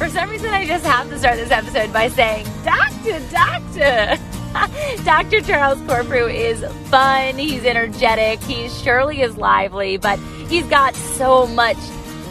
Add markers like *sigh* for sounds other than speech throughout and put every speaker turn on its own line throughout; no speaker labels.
For some reason, I just have to start this episode by saying, Doctor, Doctor. *laughs* Dr. Charles Corprew is fun. He's energetic. He surely is lively, but he's got so much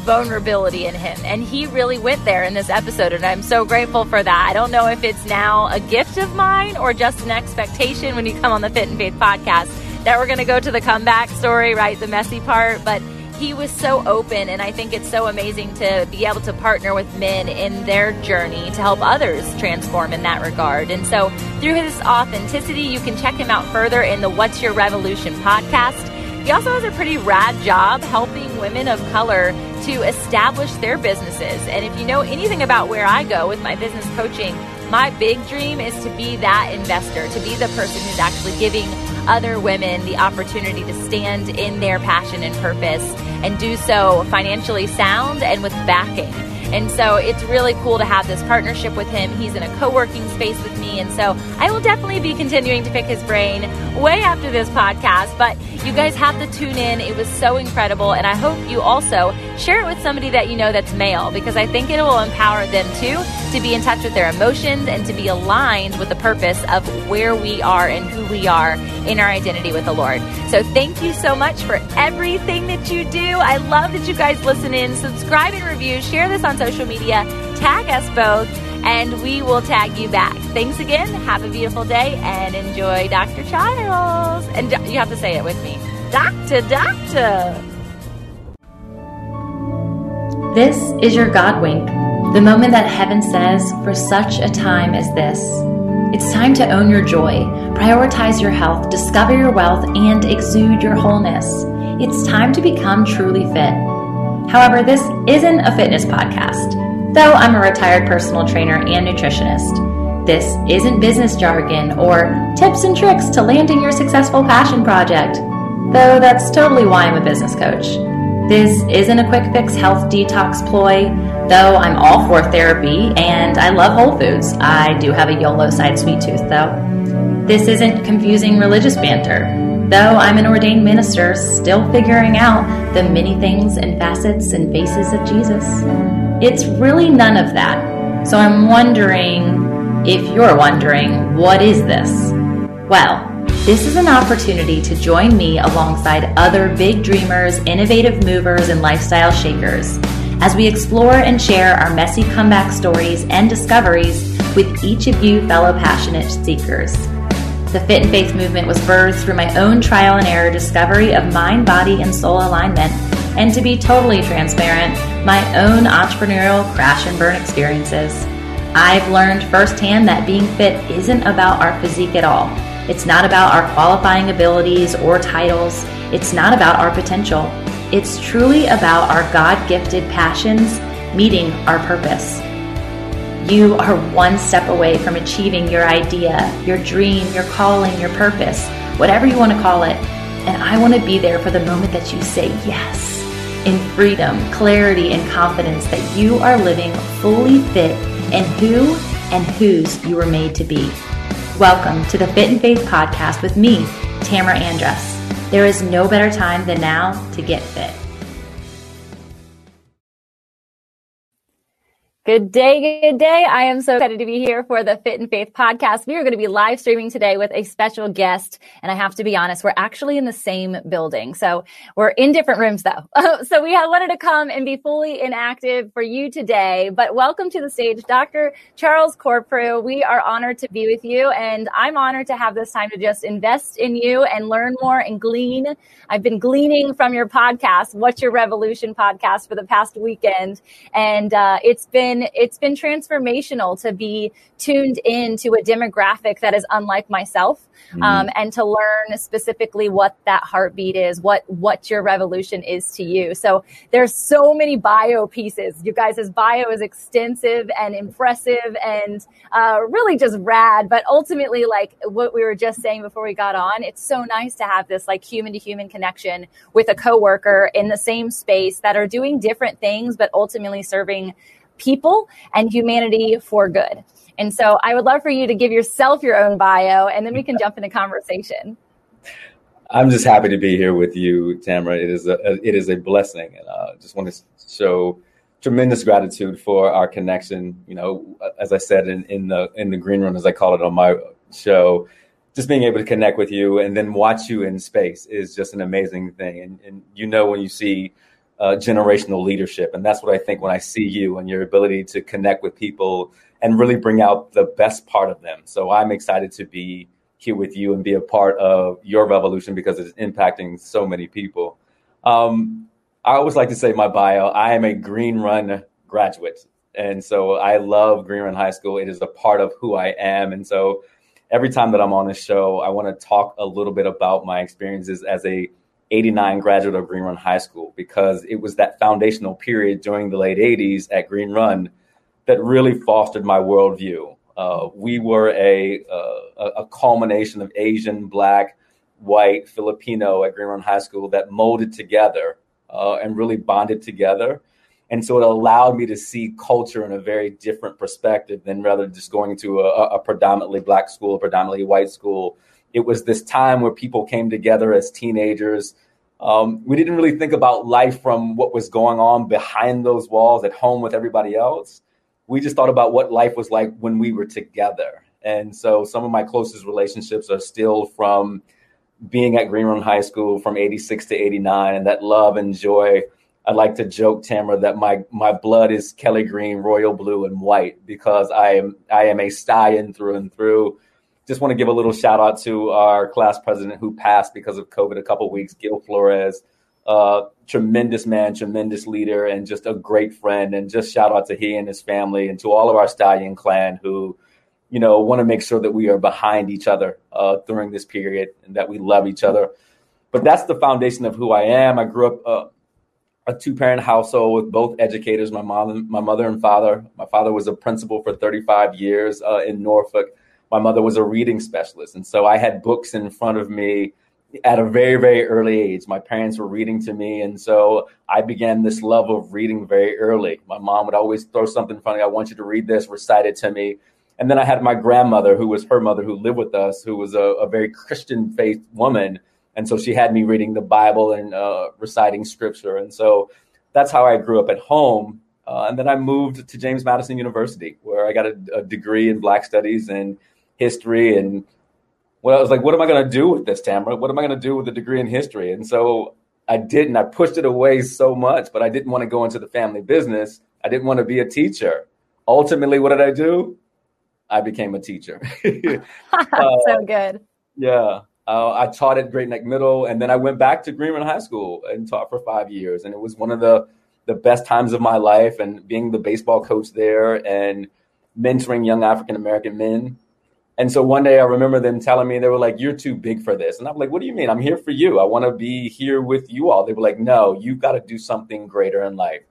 vulnerability in him. And he really went there in this episode, and I'm so grateful for that. I don't know if it's now a gift of mine or just an expectation when you come on the Fit and Faith podcast that we're going to go to the comeback story, right? The messy part, but he was so open and i think it's so amazing to be able to partner with men in their journey to help others transform in that regard. And so through his authenticity you can check him out further in the what's your revolution podcast. He also has a pretty rad job helping women of color to establish their businesses. And if you know anything about where i go with my business coaching my big dream is to be that investor, to be the person who's actually giving other women the opportunity to stand in their passion and purpose and do so financially sound and with backing. And so it's really cool to have this partnership with him. He's in a co working space with me. And so I will definitely be continuing to pick his brain way after this podcast. But you guys have to tune in. It was so incredible. And I hope you also share it with somebody that you know that's male because I think it will empower them too to be in touch with their emotions and to be aligned with the purpose of where we are and who we are in our identity with the Lord. So thank you so much for everything that you do. I love that you guys listen in, subscribe and review, share this on social media, tag us both, and we will tag you back. Thanks again. Have a beautiful day and enjoy Dr. Charles. And you have to say it with me. Doctor, doctor.
This is your God wink, the moment that heaven says, for such a time as this. It's time to own your joy, prioritize your health, discover your wealth, and exude your wholeness. It's time to become truly fit. However, this isn't a fitness podcast, though I'm a retired personal trainer and nutritionist. This isn't business jargon or tips and tricks to landing your successful passion project, though that's totally why I'm a business coach. This isn't a quick fix health detox ploy, though I'm all for therapy and I love Whole Foods. I do have a YOLO side sweet tooth, though. This isn't confusing religious banter, though I'm an ordained minister still figuring out the many things and facets and faces of Jesus. It's really none of that. So I'm wondering if you're wondering, what is this? Well, this is an opportunity to join me alongside other big dreamers, innovative movers, and lifestyle shakers as we explore and share our messy comeback stories and discoveries with each of you fellow passionate seekers. The Fit and Faith movement was birthed through my own trial and error discovery of mind, body, and soul alignment, and to be totally transparent, my own entrepreneurial crash and burn experiences. I've learned firsthand that being fit isn't about our physique at all. It's not about our qualifying abilities or titles. It's not about our potential. It's truly about our God gifted passions meeting our purpose. You are one step away from achieving your idea, your dream, your calling, your purpose, whatever you want to call it. And I want to be there for the moment that you say yes in freedom, clarity, and confidence that you are living fully fit in who and whose you were made to be. Welcome to the Fit and Faith podcast with me, Tamara Andress. There is no better time than now to get fit.
Good day, good day. I am so excited to be here for the Fit and Faith podcast. We are going to be live streaming today with a special guest. And I have to be honest, we're actually in the same building. So we're in different rooms though. *laughs* so we wanted to come and be fully inactive for you today. But welcome to the stage, Dr. Charles Corprew. We are honored to be with you. And I'm honored to have this time to just invest in you and learn more and glean. I've been gleaning from your podcast, What's Your Revolution podcast for the past weekend. And uh, it's been been it's been transformational to be tuned in to a demographic that is unlike myself mm-hmm. um, and to learn specifically what that heartbeat is what what your revolution is to you. So there's so many bio pieces. You guys' bio is extensive and impressive and uh, really just rad. But ultimately like what we were just saying before we got on it's so nice to have this like human to human connection with a coworker in the same space that are doing different things but ultimately serving people and humanity for good. And so I would love for you to give yourself your own bio and then we can *laughs* jump into conversation.
I'm just happy to be here with you, Tamara. It is a it is a blessing, and I uh, just want to show tremendous gratitude for our connection. You know, as I said in, in the in the green room, as I call it on my show, just being able to connect with you and then watch you in space is just an amazing thing. And, and you know when you see uh, generational leadership, and that's what I think when I see you and your ability to connect with people and really bring out the best part of them. So I'm excited to be here with you and be a part of your revolution because it's impacting so many people. Um, I always like to say my bio. I am a Green Run graduate, and so I love Green Run High School. It is a part of who I am, and so every time that I'm on this show, I want to talk a little bit about my experiences as a 89 graduate of Green Run High School because it was that foundational period during the late 80s at Green Run that really fostered my worldview. Uh, we were a, uh, a culmination of Asian, Black, white, Filipino at Green Run High School that molded together uh, and really bonded together. And so it allowed me to see culture in a very different perspective than rather just going to a, a predominantly black school, a predominantly white school. It was this time where people came together as teenagers. Um, we didn't really think about life from what was going on behind those walls at home with everybody else. We just thought about what life was like when we were together. And so some of my closest relationships are still from being at Green Run High School from 86 to 89 and that love and joy I like to joke, Tamara, that my my blood is Kelly green, royal blue, and white because I am I am a stallion through and through. Just want to give a little shout out to our class president who passed because of COVID a couple weeks, Gil Flores. Uh, tremendous man, tremendous leader, and just a great friend. And just shout out to he and his family, and to all of our stallion clan who, you know, want to make sure that we are behind each other uh, during this period and that we love each other. But that's the foundation of who I am. I grew up. Uh, a two parent household with both educators, my mom, my mother and father. My father was a principal for 35 years uh, in Norfolk. My mother was a reading specialist. And so I had books in front of me at a very, very early age. My parents were reading to me. And so I began this love of reading very early. My mom would always throw something funny. I want you to read this, recite it to me. And then I had my grandmother, who was her mother, who lived with us, who was a, a very Christian faith woman and so she had me reading the Bible and uh, reciting scripture. And so that's how I grew up at home. Uh, and then I moved to James Madison University, where I got a, a degree in Black Studies and history. And well, I was like, what am I going to do with this, Tamara? What am I going to do with a degree in history? And so I didn't. I pushed it away so much, but I didn't want to go into the family business. I didn't want to be a teacher. Ultimately, what did I do? I became a teacher. *laughs* *laughs*
uh, so good.
Yeah. Uh, I taught at Great Neck Middle, and then I went back to Green Run High School and taught for five years. And it was one of the the best times of my life. And being the baseball coach there and mentoring young African American men. And so one day I remember them telling me they were like, "You're too big for this," and I'm like, "What do you mean? I'm here for you. I want to be here with you all." They were like, "No, you've got to do something greater in life."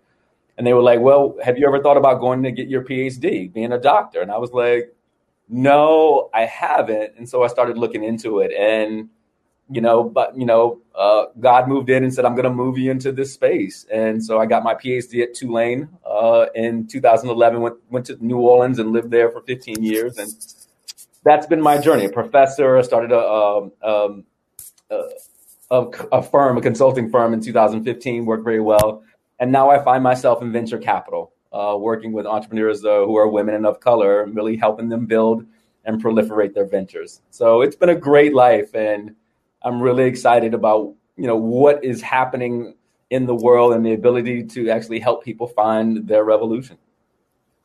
And they were like, "Well, have you ever thought about going to get your PhD, being a doctor?" And I was like, no, I haven't. And so I started looking into it. And, you know, but, you know, uh, God moved in and said, I'm going to move you into this space. And so I got my PhD at Tulane uh, in 2011, went, went to New Orleans and lived there for 15 years. And that's been my journey. A professor, started a, um, um a, a, a firm, a consulting firm in 2015, worked very well. And now I find myself in venture capital uh, working with entrepreneurs uh, who are women and of color, really helping them build and proliferate their ventures. So it's been a great life, and I'm really excited about you know what is happening in the world and the ability to actually help people find their revolution.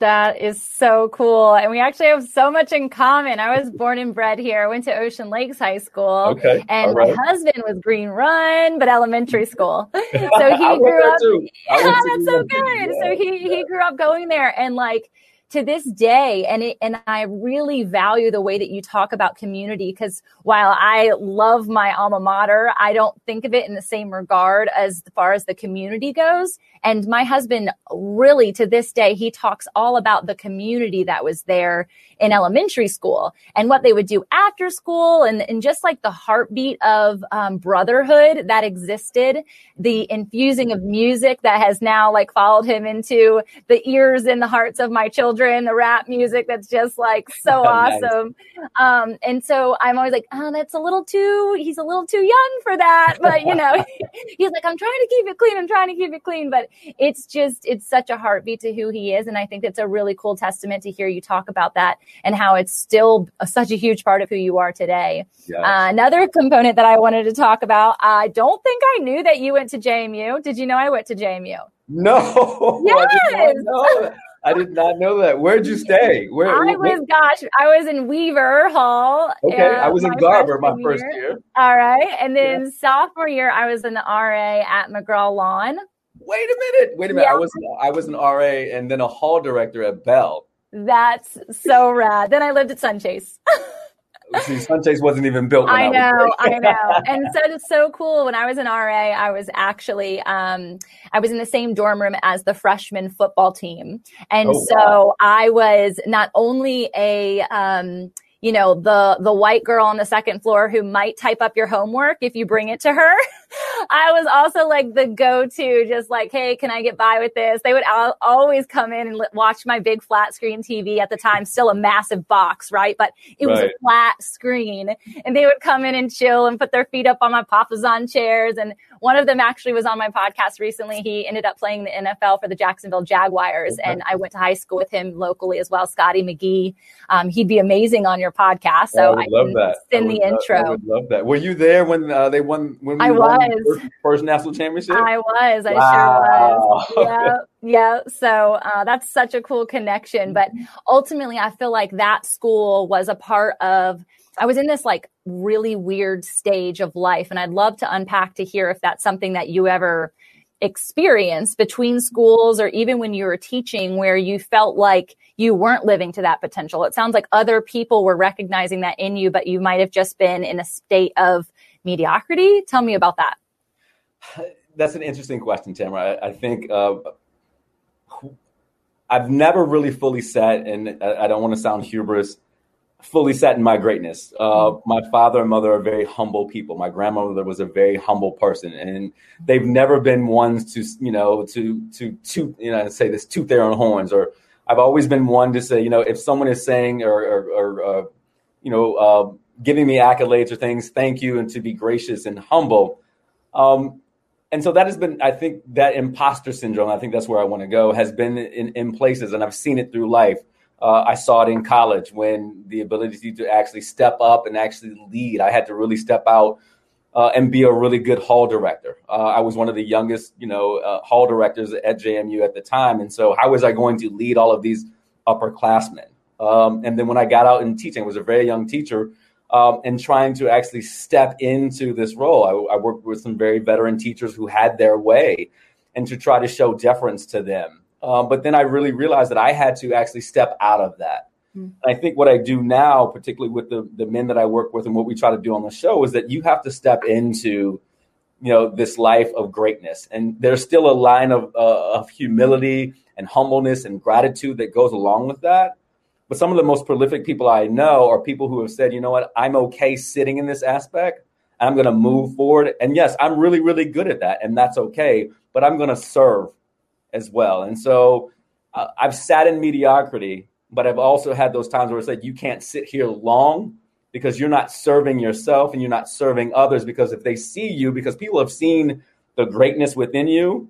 That is so cool. And we actually have so much in common. I was born and bred here. I went to Ocean Lakes High School.
Okay.
And right. my husband was Green Run, but elementary school. *laughs* So he grew up. *laughs* Yeah, that's so good. Yeah. So he, he grew up going there and like to this day and it, and I really value the way that you talk about community because while I love my alma mater, I don't think of it in the same regard as far as the community goes. And my husband really to this day, he talks all about the community that was there in elementary school and what they would do after school and, and just like the heartbeat of um, brotherhood that existed, the infusing of music that has now like followed him into the ears and the hearts of my children children, the rap music that's just like so *laughs* awesome. Um, and so I'm always like, oh, that's a little too, he's a little too young for that. But, you know, *laughs* *laughs* he's like, I'm trying to keep it clean. I'm trying to keep it clean. But it's just, it's such a heartbeat to who he is. And I think that's a really cool testament to hear you talk about that and how it's still such a huge part of who you are today. Yes. Uh, another component that I wanted to talk about, I don't think I knew that you went to JMU. Did you know I went to JMU?
No.
Yes.
I did not know that. Where'd you stay? Where
I was, gosh, I was in Weaver Hall.
Okay, uh, I was in Garber my first year. year.
All right, and then yeah. sophomore year, I was in the RA at McGraw-Long.
Wait a minute. Wait a minute. Yeah. I was I was an RA and then a hall director at Bell.
That's so rad. Then I lived at Sunchase. *laughs*
See, Sunchase wasn't even built.
I know, I, I know. And so it's so cool. When I was in RA, I was actually um, I was in the same dorm room as the freshman football team, and oh, so wow. I was not only a um, you know, the, the white girl on the second floor who might type up your homework if you bring it to her. *laughs* I was also like the go-to, just like, Hey, can I get by with this? They would al- always come in and watch my big flat screen TV at the time, still a massive box, right? But it was a flat screen and they would come in and chill and put their feet up on my papasan chairs. And one of them actually was on my podcast recently. He ended up playing the NFL for the Jacksonville Jaguars, okay. and I went to high school with him locally as well. Scotty McGee, um, he'd be amazing on your podcast. So I, I
love that.
Send the
love,
intro. I
would love that. Were you there when uh, they won? When
I was
first, first, national championship.
I was. I wow. sure was. *laughs* Yeah. Yeah. So uh, that's such a cool connection. But ultimately, I feel like that school was a part of I was in this like really weird stage of life. And I'd love to unpack to hear if that's something that you ever experienced between schools or even when you were teaching where you felt like you weren't living to that potential. It sounds like other people were recognizing that in you, but you might have just been in a state of mediocrity. Tell me about that.
That's an interesting question, Tamara. I, I think uh, I've never really fully sat, and I don't want to sound hubris fully set in my greatness. Uh, mm-hmm. my father and mother are very humble people. My grandmother was a very humble person, and they've never been ones to, you know, to to toot, you know, say this toot their own horns. Or I've always been one to say, you know, if someone is saying or, or, or uh, you know, uh, giving me accolades or things, thank you, and to be gracious and humble. Um, and so that has been, I think, that imposter syndrome. I think that's where I want to go. Has been in, in places, and I've seen it through life uh, I saw it in college when the ability to actually step up and actually lead. I had to really step out uh, and be a really good hall director. Uh, I was one of the youngest, you know, uh, hall directors at JMU at the time, and so how was I going to lead all of these upperclassmen? Um, and then when I got out in teaching, I was a very young teacher. Um, and trying to actually step into this role, I, I worked with some very veteran teachers who had their way, and to try to show deference to them um, but then I really realized that I had to actually step out of that. Mm-hmm. I think what I do now, particularly with the, the men that I work with and what we try to do on the show, is that you have to step into you know this life of greatness and there's still a line of, uh, of humility and humbleness and gratitude that goes along with that but some of the most prolific people i know are people who have said you know what i'm okay sitting in this aspect i'm going to move forward and yes i'm really really good at that and that's okay but i'm going to serve as well. And so uh, I've sat in mediocrity, but I've also had those times where it's like you can't sit here long because you're not serving yourself and you're not serving others because if they see you, because people have seen the greatness within you,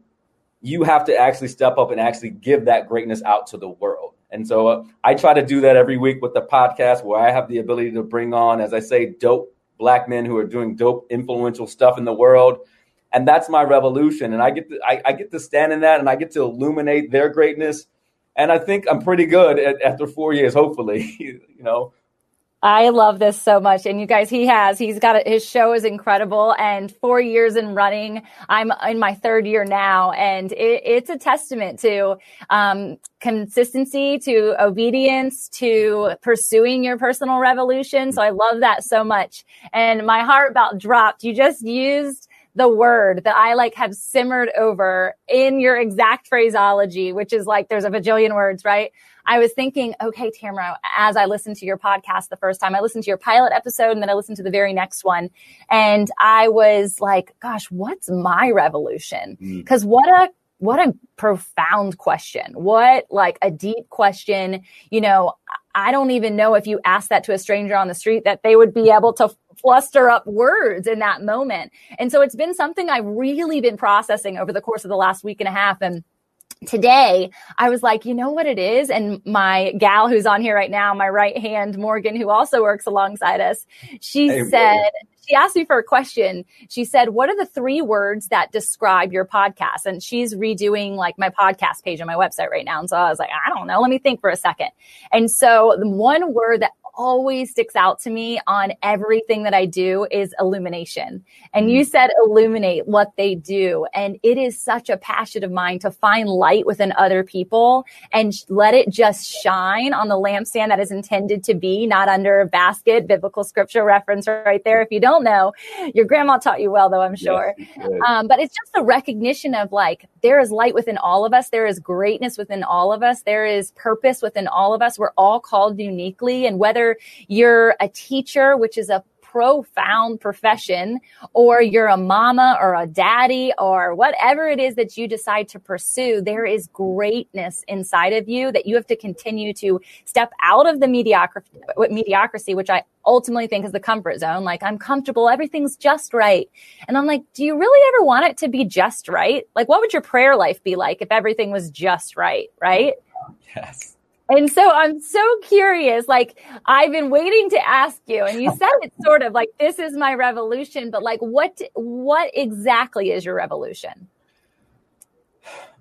you have to actually step up and actually give that greatness out to the world. And so uh, I try to do that every week with the podcast where I have the ability to bring on, as I say, dope black men who are doing dope, influential stuff in the world and that's my revolution. And I get to, I, I, get to stand in that, and I get to illuminate their greatness. And I think I'm pretty good at, after four years, hopefully. *laughs* you know.
I love this so much. And you guys, he has, he's got, a, his show is incredible and four years in running. I'm in my third year now and it, it's a testament to, um, consistency, to obedience, to pursuing your personal revolution. So I love that so much. And my heart about dropped. You just used the word that I like have simmered over in your exact phraseology, which is like there's a bajillion words, right? I was thinking, okay, Tamara, as I listened to your podcast the first time, I listened to your pilot episode and then I listened to the very next one. And I was like, gosh, what's my revolution? Because mm. what a what a profound question. What like a deep question. You know, I don't even know if you ask that to a stranger on the street that they would be able to fluster up words in that moment. And so it's been something I've really been processing over the course of the last week and a half. And today I was like, you know what it is? And my gal who's on here right now, my right hand, Morgan, who also works alongside us, she hey, said, Morgan. she asked me for a question. She said, what are the three words that describe your podcast? And she's redoing like my podcast page on my website right now. And so I was like, I don't know. Let me think for a second. And so the one word that always sticks out to me on everything that I do is illumination. And you mm-hmm. said illuminate what they do. And it is such a passion of mine to find light within other people and let it just shine on the lampstand that is intended to be, not under a basket, biblical scripture reference right there. If you don't know, your grandma taught you well, though, I'm sure. Yes, um, but it's just a recognition of like, there is light within all of us. There is greatness within all of us. There is purpose within all of us. We're all called uniquely. And whether whether you're a teacher, which is a profound profession, or you're a mama or a daddy or whatever it is that you decide to pursue, there is greatness inside of you that you have to continue to step out of the mediocrity, mediocrity, which I ultimately think is the comfort zone. Like I'm comfortable, everything's just right. And I'm like, do you really ever want it to be just right? Like, what would your prayer life be like if everything was just right? Right?
Yes.
And so I'm so curious. Like, I've been waiting to ask you, and you said it sort of like this is my revolution, but like, what what exactly is your revolution?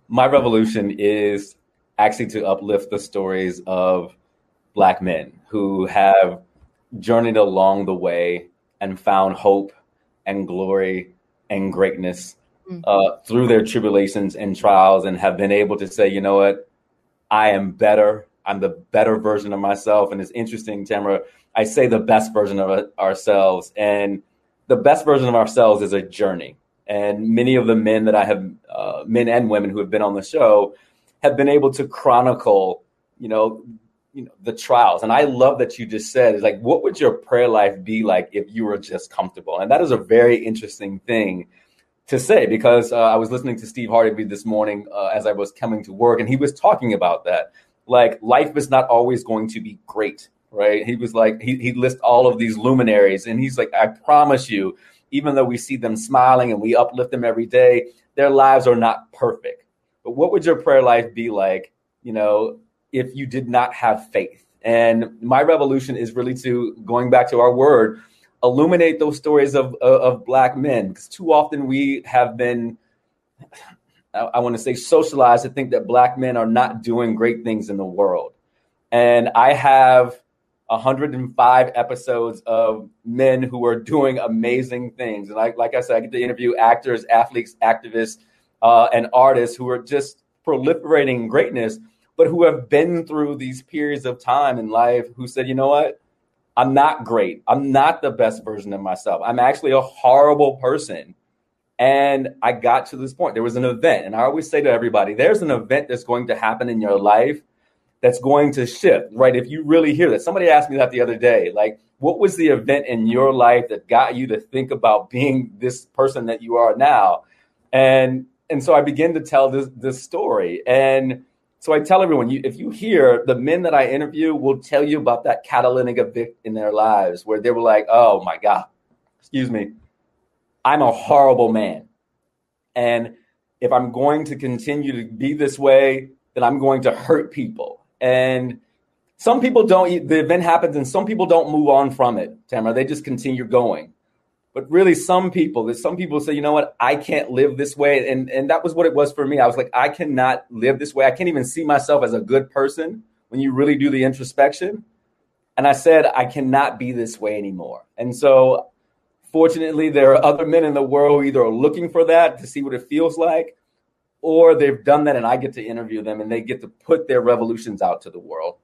My revolution is actually to uplift the stories of black men who have journeyed along the way and found hope and glory and greatness mm-hmm. uh, through their tribulations and trials, and have been able to say, you know what, I am better I'm the better version of myself. And it's interesting, Tamara. I say the best version of ourselves, and the best version of ourselves is a journey. And many of the men that I have, uh, men and women who have been on the show, have been able to chronicle, you know, you know the trials. And I love that you just said, like, what would your prayer life be like if you were just comfortable? And that is a very interesting thing to say because uh, I was listening to Steve Harvey this morning uh, as I was coming to work, and he was talking about that like life is not always going to be great, right? He was like, he, he lists all of these luminaries and he's like, I promise you, even though we see them smiling and we uplift them every day, their lives are not perfect. But what would your prayer life be like, you know, if you did not have faith? And my revolution is really to going back to our word, illuminate those stories of, of, of black men because too often we have been I, want to say socialized to think that black men are not doing great things in the world. And I have 105 episodes of men who are doing amazing things. And like, like I said, I get to interview actors, athletes, activists, uh, and artists who are just proliferating greatness, but who have been through these periods of time in life who said, you know what? I'm not great. I'm not the best version of myself. I'm actually a horrible person. And I got to this point. There was an event. And I always say to everybody, there's an event that's going to happen in your life that's going to shift, right? If you really hear that. Somebody asked me that the other day. Like, what was the event in your life that got you to think about being this person that you are now? And and so I begin to tell this this story. And so I tell everyone, you, if you hear the men that I interview will tell you about that catalytic event in their lives where they were like, oh my God, excuse me, I'm a horrible man. And if I'm going to continue to be this way, then I'm going to hurt people. And some people don't, the event happens and some people don't move on from it, Tamara. They just continue going. But really, some people, some people say, you know what, I can't live this way. And, and that was what it was for me. I was like, I cannot live this way. I can't even see myself as a good person when you really do the introspection. And I said, I cannot be this way anymore. And so Fortunately, there are other men in the world who either are looking for that to see what it feels like, or they've done that and I get to interview them and they get to put their revolutions out to the world.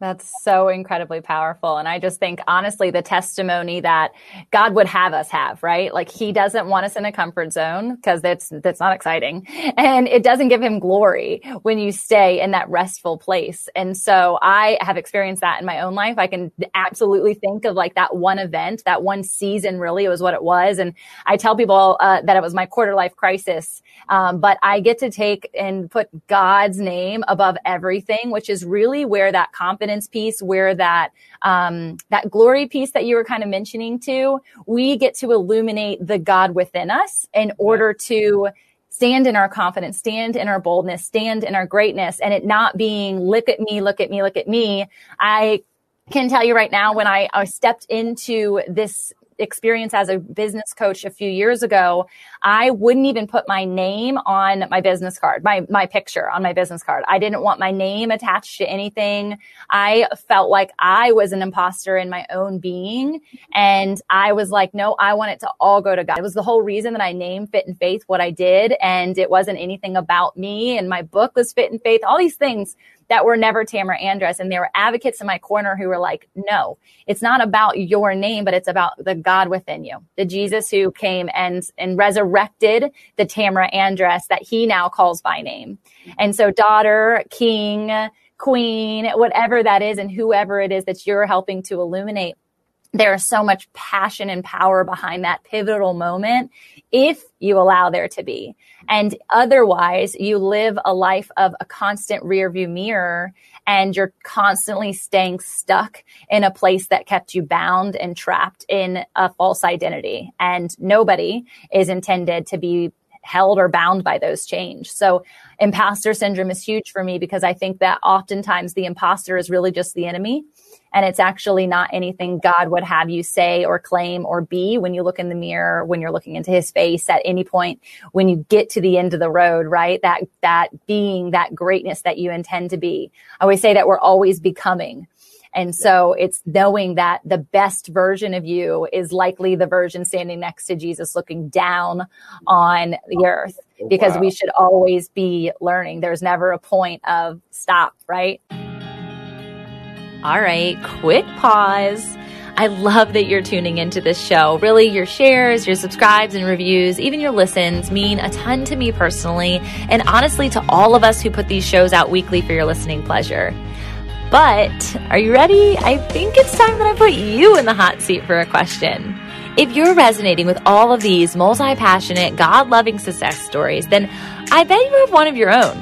That's so incredibly powerful. And I just think, honestly, the testimony that God would have us have, right? Like he doesn't want us in a comfort zone because that's, that's not exciting. And it doesn't give him glory when you stay in that restful place. And so I have experienced that in my own life. I can absolutely think of like that one event, that one season really was what it was. And I tell people uh, that it was my quarter life crisis. Um, but I get to take and put God's name above everything, which is really where that confidence confidence piece where that um, that glory piece that you were kind of mentioning too we get to illuminate the god within us in order to stand in our confidence stand in our boldness stand in our greatness and it not being look at me look at me look at me. I can tell you right now when I, I stepped into this experience as a business coach a few years ago, I wouldn't even put my name on my business card, my, my picture on my business card. I didn't want my name attached to anything. I felt like I was an imposter in my own being. And I was like, no, I want it to all go to God. It was the whole reason that I named Fit and Faith what I did. And it wasn't anything about me. And my book was Fit and Faith, all these things that were never Tamara Andress. And there were advocates in my corner who were like, no, it's not about your name, but it's about the God within you, the Jesus who came and, and resurrected the Tamara Andress that he now calls by name. And so daughter, king, queen, whatever that is, and whoever it is that you're helping to illuminate there is so much passion and power behind that pivotal moment if you allow there to be. And otherwise, you live a life of a constant rear view mirror and you're constantly staying stuck in a place that kept you bound and trapped in a false identity. And nobody is intended to be held or bound by those change. So imposter syndrome is huge for me because I think that oftentimes the imposter is really just the enemy and it's actually not anything God would have you say or claim or be when you look in the mirror, when you're looking into his face at any point, when you get to the end of the road, right? That, that being that greatness that you intend to be. I always say that we're always becoming. And so it's knowing that the best version of you is likely the version standing next to Jesus looking down on the earth oh, because wow. we should always be learning. There's never a point of stop, right? All right, quick pause. I love that you're tuning into this show. Really, your shares, your subscribes and reviews, even your listens mean a ton to me personally, and honestly to all of us who put these shows out weekly for your listening pleasure. But are you ready? I think it's time that I put you in the hot seat for a question. If you're resonating with all of these multi passionate, God loving success stories, then I bet you have one of your own.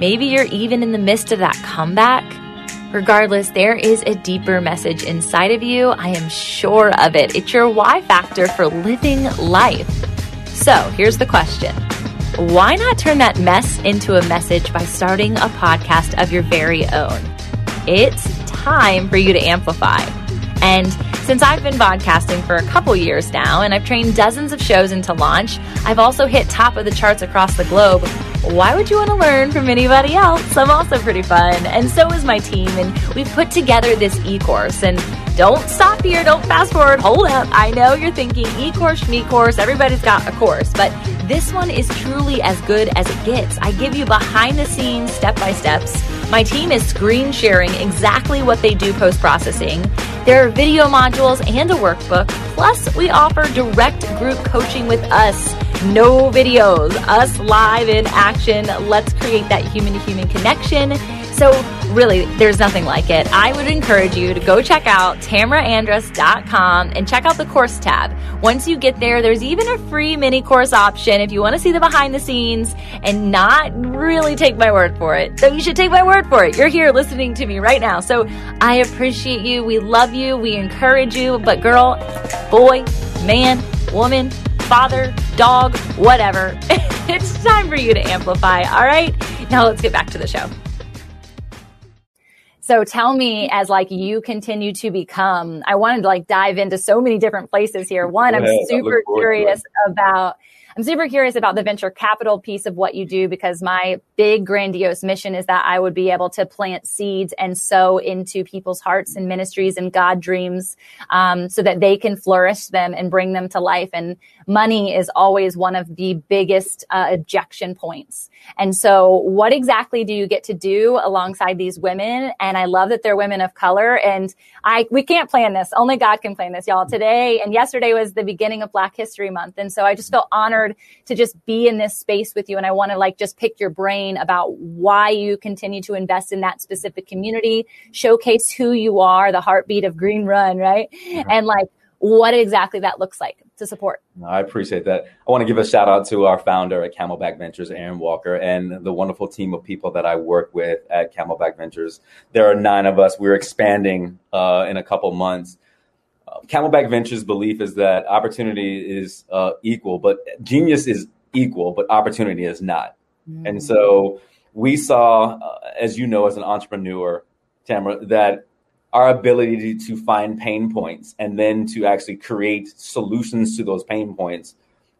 Maybe you're even in the midst of that comeback Regardless, there is a deeper message inside of you. I am sure of it. It's your why factor for living life. So here's the question Why not turn that mess into a message by starting a podcast of your very own? It's time for you to amplify. And since I've been podcasting for a couple years now and I've trained dozens of shows into launch, I've also hit top of the charts across the globe why would you want to learn from anybody else? I'm also pretty fun, and so is my team. And we've put together this e course. And don't stop here, don't fast forward, hold up. I know you're thinking e course, me course, everybody's got a course, but this one is truly as good as it gets. I give you behind the scenes, step by steps. My team is screen sharing exactly what they do post processing. There are video modules and a workbook. Plus, we offer direct group coaching with us no videos, us live in action. Let's create that human to human connection. So, really, there's nothing like it. I would encourage you to go check out tamaraandress.com and check out the course tab. Once you get there, there's even a free mini course option if you want to see the behind the scenes and not really take my word for it. So, you should take my word for it. You're here listening to me right now. So, I appreciate you. We love you. We encourage you. But, girl, boy, man, woman, father, dog, whatever. *laughs* it's time for you to amplify. All right. Now let's get back to the show. So tell me as like you continue to become, I wanted to like dive into so many different places here. One, I'm super curious about I'm super curious about the venture capital piece of what you do because my big grandiose mission is that I would be able to plant seeds and sow into people's hearts and ministries and God dreams um, so that they can flourish them and bring them to life. And money is always one of the biggest uh, objection points. And so, what exactly do you get to do alongside these women? And I love that they're women of color. And I we can't plan this. Only God can plan this, y'all. Today and yesterday was the beginning of Black History Month, and so I just feel honored to just be in this space with you. And I want to like just pick your brain about why you continue to invest in that specific community, showcase who you are, the heartbeat of Green Run, right? Mm-hmm. And like what exactly that looks like to support.
I appreciate that. I want to give a shout out to our founder at Camelback Ventures, Aaron Walker, and the wonderful team of people that I work with at Camelback Ventures. There are nine of us. We're expanding uh, in a couple months. Uh, Camelback Ventures' belief is that opportunity is uh, equal, but genius is equal, but opportunity is not. Mm-hmm. And so we saw, uh, as you know, as an entrepreneur, Tamara, that our ability to, find pain points and then to actually create solutions to those pain points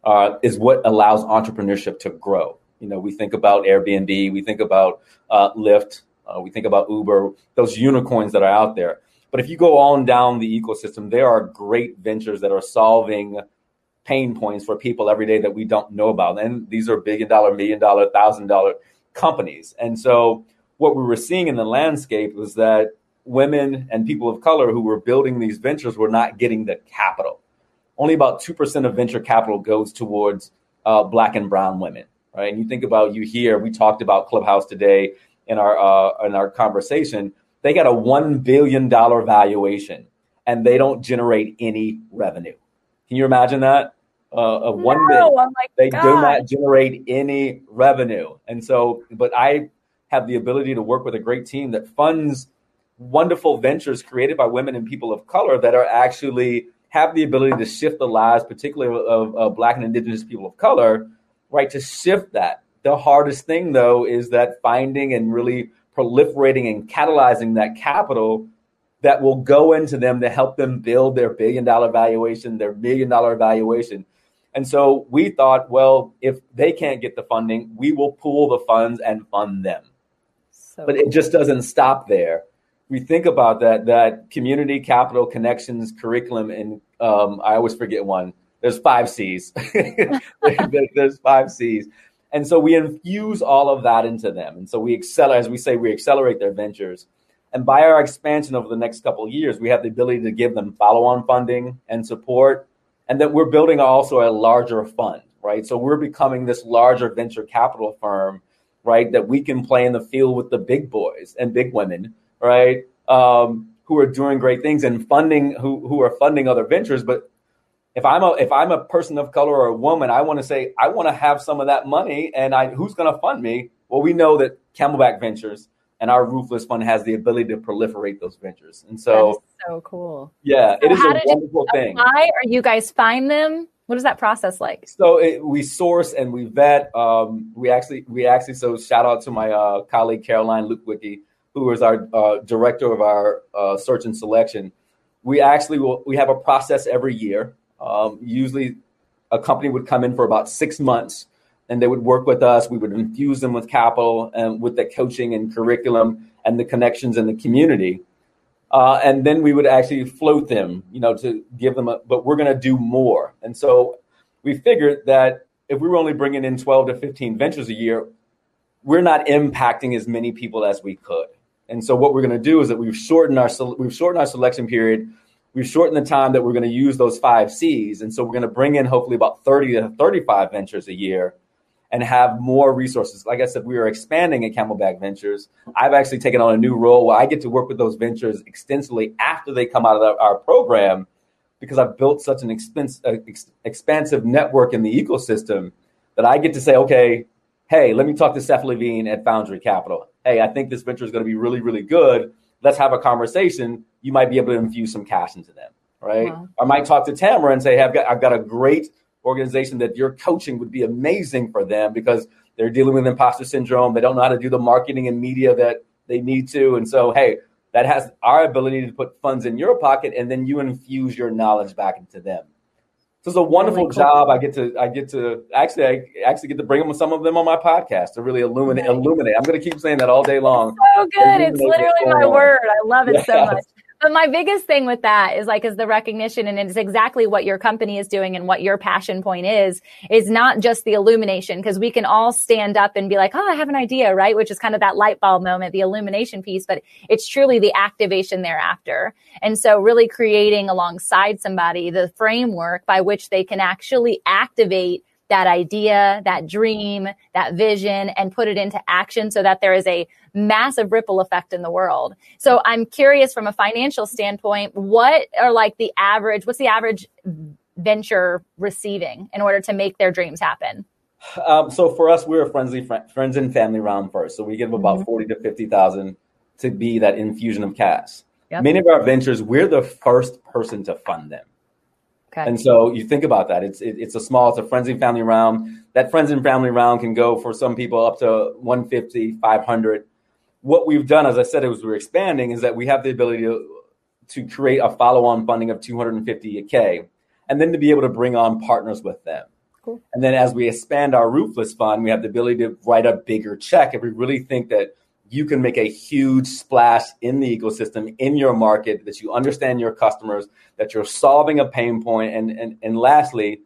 uh, is what allows entrepreneurship to grow. You know, we think about Airbnb, we think about uh, Lyft, uh, we think about Uber, those unicorns that are out there. But if you go on down the ecosystem, there are great ventures that are solving pain points for people every day that we don't know about. And these are billion dollar, million dollar, thousand dollar companies. And so what we were seeing in the landscape was that women and people of color who were building these ventures were not getting the capital. Only about 2% of venture capital goes towards uh, black and brown women, right? And you think about you here, we talked about Clubhouse today in our, uh, in our conversation. They got a $1 billion valuation and they don't generate any revenue. Can you imagine that? Uh, of one
no, oh
they God. do not generate any revenue. And so, but I have the ability to work with a great team that funds wonderful ventures created by women and people of color that are actually have the ability to shift the lives, particularly of, of Black and Indigenous people of color, right? To shift that. The hardest thing, though, is that finding and really proliferating and catalyzing that capital that will go into them to help them build their billion dollar valuation, their million dollar valuation. And so we thought, well, if they can't get the funding, we will pool the funds and fund them. So but it just doesn't stop there we think about that that community capital connections curriculum and um, i always forget one. There's five c's. *laughs* There's five c's. And so we infuse all of that into them. And so we accelerate as we say we accelerate their ventures. And by our expansion over the next couple of years we have the ability to give them follow-on funding and support. And that we're building also a larger fund right? So we're becoming this larger venture capital firm right that we can play in the field with the big boys and big women right? Um, who are doing great things and funding who who are funding other ventures. But if I'm a if I'm a person of color or a woman, I want to say I want to have some of that money, and I who's going to fund me? Well, we know that Camelback Ventures and our Ruthless Fund has the ability to proliferate those ventures, and so
so cool.
Yeah, so it is a wonderful thing.
Why or you guys find them? What is that process like?
So it, we source and we vet. Um, we actually we actually so shout out to my uh, colleague Caroline Lupwicki who is our uh, director of our uh, search and selection, we actually will we have a process every year. Um, usually, a company would come in for about six months, and they would work with us. We would infuse them with capital and with the coaching and curriculum and the connections in the community. Uh, and then we would actually float them, you know, to give them a, but we're going to do more. And so we figured that if we were only bringing in 12 to 15 ventures a year, we're not impacting as many people as we could. And so what we're going to do is that we've shortened our we've shortened our selection period. We've shortened the time that we're going to use those five C's. And so we're going to bring in hopefully about 30 to 35 ventures a year and have more resources. Like I said, we are expanding at Camelback Ventures. I've actually taken on a new role where I get to work with those ventures extensively after they come out of our program because I've built such an expense, uh, ex- expansive network in the ecosystem that I get to say, okay, hey, let me talk to Seth Levine at Foundry Capital. Hey, I think this venture is going to be really, really good. Let's have a conversation. You might be able to infuse some cash into them, right? Wow. I might talk to Tamara and say, hey, I've got, I've got a great organization that your coaching would be amazing for them because they're dealing with imposter syndrome. They don't know how to do the marketing and media that they need to. And so, hey, that has our ability to put funds in your pocket and then you infuse your knowledge back into them. So it's a wonderful oh really cool. job. I get to I get to actually I actually get to bring them some of them on my podcast to really illuminate illuminate. I'm going to keep saying that all day long.
It's so good. It's literally my on. word. I love it yes. so much. But my biggest thing with that is like, is the recognition and it's exactly what your company is doing and what your passion point is, is not just the illumination. Cause we can all stand up and be like, Oh, I have an idea, right? Which is kind of that light bulb moment, the illumination piece, but it's truly the activation thereafter. And so really creating alongside somebody the framework by which they can actually activate that idea, that dream, that vision, and put it into action so that there is a massive ripple effect in the world. So I'm curious from a financial standpoint, what are like the average, what's the average venture receiving in order to make their dreams happen?
Um, so for us, we're a friendly friends and family round first. So we give about mm-hmm. 40 to 50,000 to be that infusion of cash. Yep. Many of our ventures, we're the first person to fund them. Okay. And so you think about that. It's it, it's a small, it's a friends and family round. That friends and family round can go for some people up to 150, 500. What we've done, as I said, as we're expanding, is that we have the ability to to create a follow-on funding of 250k, and then to be able to bring on partners with them. Cool. And then as we expand our roofless fund, we have the ability to write a bigger check if we really think that you can make a huge splash in the ecosystem in your market that you understand your customers that you're solving a pain point and and, and lastly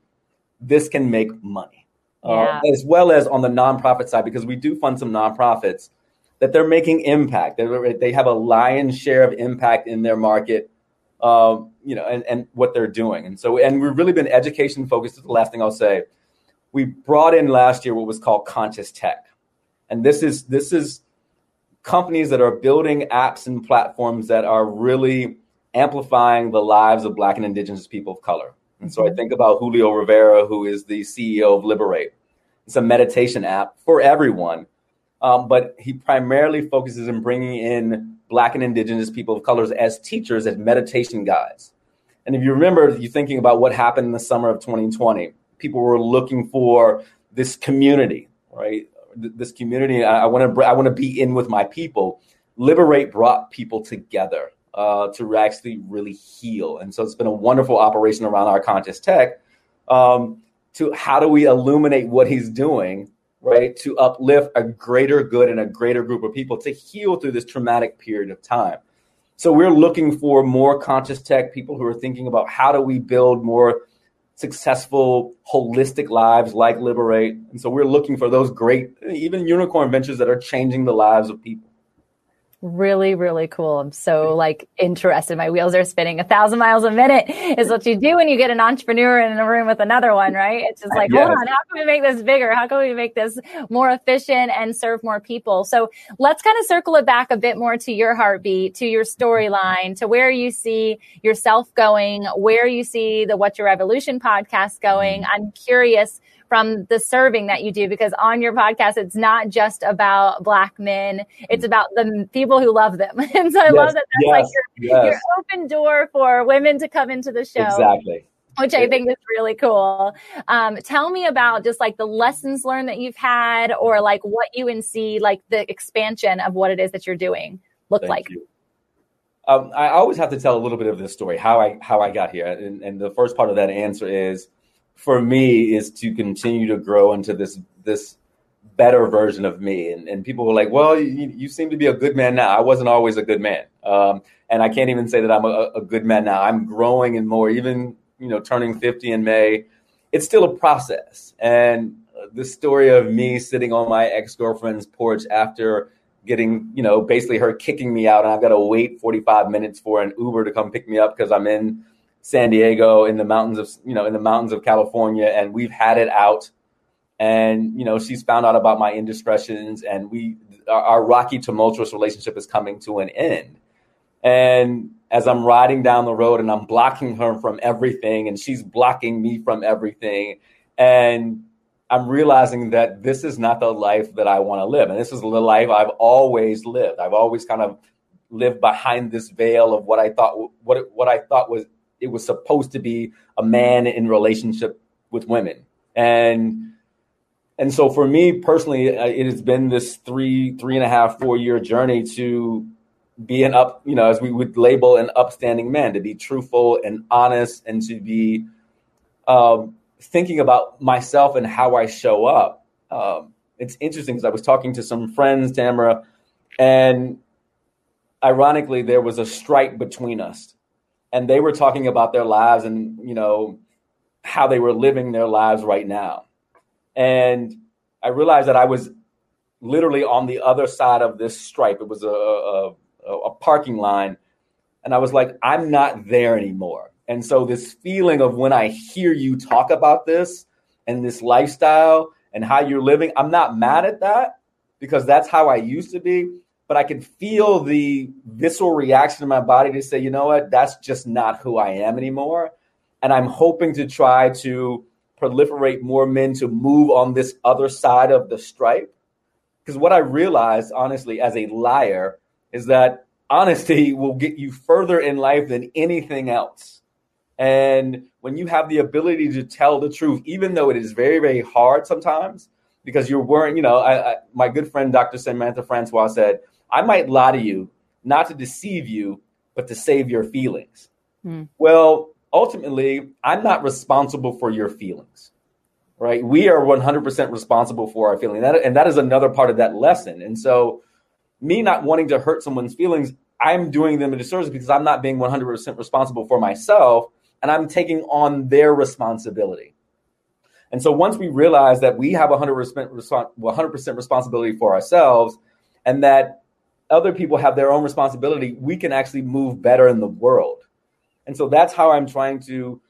this can make money. Uh, yeah. uh, as well as on the nonprofit side because we do fund some nonprofits that they're making impact. They they have a lion's share of impact in their market um, you know and, and what they're doing. And so and we've really been education focused is the last thing i'll say. We brought in last year what was called conscious tech. And this is this is companies that are building apps and platforms that are really amplifying the lives of Black and Indigenous people of color. And so I mm-hmm. think about Julio Rivera, who is the CEO of Liberate. It's a meditation app for everyone, um, but he primarily focuses in bringing in Black and Indigenous people of colors as teachers, as meditation guides. And if you remember, you're thinking about what happened in the summer of 2020, people were looking for this community, right? This community. I want to I want to be in with my people. Liberate brought people together uh, to actually really heal, and so it's been a wonderful operation around our conscious tech. Um, to how do we illuminate what he's doing, right? To uplift a greater good and a greater group of people to heal through this traumatic period of time. So we're looking for more conscious tech people who are thinking about how do we build more successful, holistic lives like Liberate. And so we're looking for those great, even unicorn ventures that are changing the lives of people
really really cool. I'm so like interested. My wheels are spinning a thousand miles a minute is what you do when you get an entrepreneur in a room with another one right? It's just like yes. hold on how can we make this bigger? How can we make this more efficient and serve more people? So let's kind of circle it back a bit more to your heartbeat to your storyline to where you see yourself going where you see the what's your revolution podcast going. Mm-hmm. i'm curious from the serving that you do because on your podcast it's not just about black men it's about the people who love them *laughs* and so i yes, love that that's yes, like your, yes. your open door for women to come into the show
exactly
which I think is really cool. Um, tell me about just like the lessons learned that you've had, or like what you and see like the expansion of what it is that you're doing look Thank like.
Um, I always have to tell a little bit of this story how I how I got here, and, and the first part of that answer is for me is to continue to grow into this this better version of me. And, and people were like, well, you, you, seem to be a good man now. I wasn't always a good man. Um, and I can't even say that I'm a, a, good man now. I'm growing and more, even, you know, turning 50 in May. It's still a process. And the story of me sitting on my ex-girlfriend's porch after getting, you know, basically her kicking me out and I've got to wait 45 minutes for an Uber to come pick me up because I'm in San Diego in the mountains of you know in the mountains of California, and we've had it out. And you know she's found out about my indiscretions, and we our, our rocky tumultuous relationship is coming to an end. And as I'm riding down the road and I'm blocking her from everything, and she's blocking me from everything, and I'm realizing that this is not the life that I want to live, and this is the life I've always lived. I've always kind of lived behind this veil of what I thought what what I thought was it was supposed to be a man in relationship with women and and so for me personally it has been this three three and a half four year journey to be an up you know as we would label an upstanding man to be truthful and honest and to be um, thinking about myself and how I show up. Um, it's interesting because I was talking to some friends, Tamara, and ironically, there was a strike between us, and they were talking about their lives and you know how they were living their lives right now, and I realized that I was literally on the other side of this stripe. It was a, a, a parking line, and I was like, I'm not there anymore. And so this feeling of when I hear you talk about this and this lifestyle and how you're living, I'm not mad at that because that's how I used to be. But I can feel the visceral reaction in my body to say, you know what, that's just not who I am anymore. And I'm hoping to try to proliferate more men to move on this other side of the stripe. Because what I realized, honestly, as a liar, is that honesty will get you further in life than anything else. And when you have the ability to tell the truth, even though it is very, very hard sometimes, because you're worrying, you know, I, I, my good friend Dr. Samantha Francois said, I might lie to you, not to deceive you, but to save your feelings. Mm. Well, ultimately, I'm not responsible for your feelings, right? We are 100% responsible for our feelings. That, and that is another part of that lesson. And so, me not wanting to hurt someone's feelings, I'm doing them a disservice because I'm not being 100% responsible for myself and I'm taking on their responsibility. And so once we realize that we have 100%, 100% responsibility for ourselves and that other people have their own responsibility, we can actually move better in the world. And so that's how I'm trying to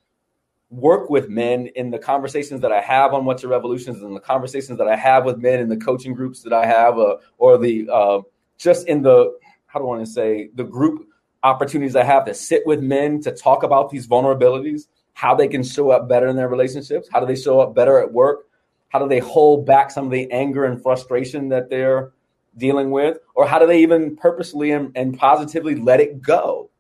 work with men in the conversations that I have on What's Your Revolutions and the conversations that I have with men in the coaching groups that I have uh, or the uh, just in the, how do I want to say, the group opportunities I have to sit with men to talk about these vulnerabilities, how they can show up better in their relationships, how do they show up better at work, how do they hold back some of the anger and frustration that they're dealing with, or how do they even purposely and, and positively let it go?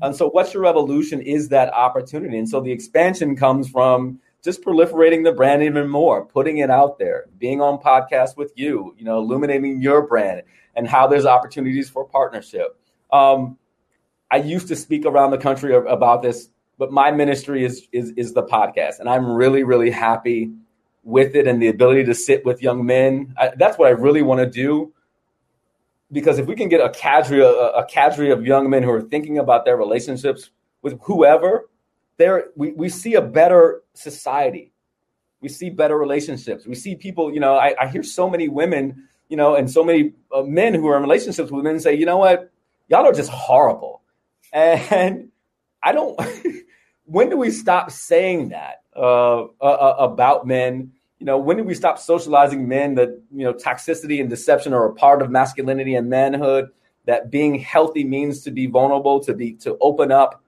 And so, what's your revolution is that opportunity. And so, the expansion comes from just proliferating the brand even more, putting it out there, being on podcasts with you, you know, illuminating your brand and how there's opportunities for partnership. Um, I used to speak around the country about this, but my ministry is is is the podcast, and I'm really really happy with it and the ability to sit with young men. I, that's what I really want to do. Because if we can get a cadre, a, a cadre of young men who are thinking about their relationships with whoever, there we, we see a better society. We see better relationships. We see people, you know, I, I hear so many women, you know, and so many uh, men who are in relationships with men say, you know what, y'all are just horrible and I don't, *laughs* when do we stop saying that uh, uh, uh, about men? You know, when do we stop socializing men that, you know, toxicity and deception are a part of masculinity and manhood? That being healthy means to be vulnerable, to be, to open up,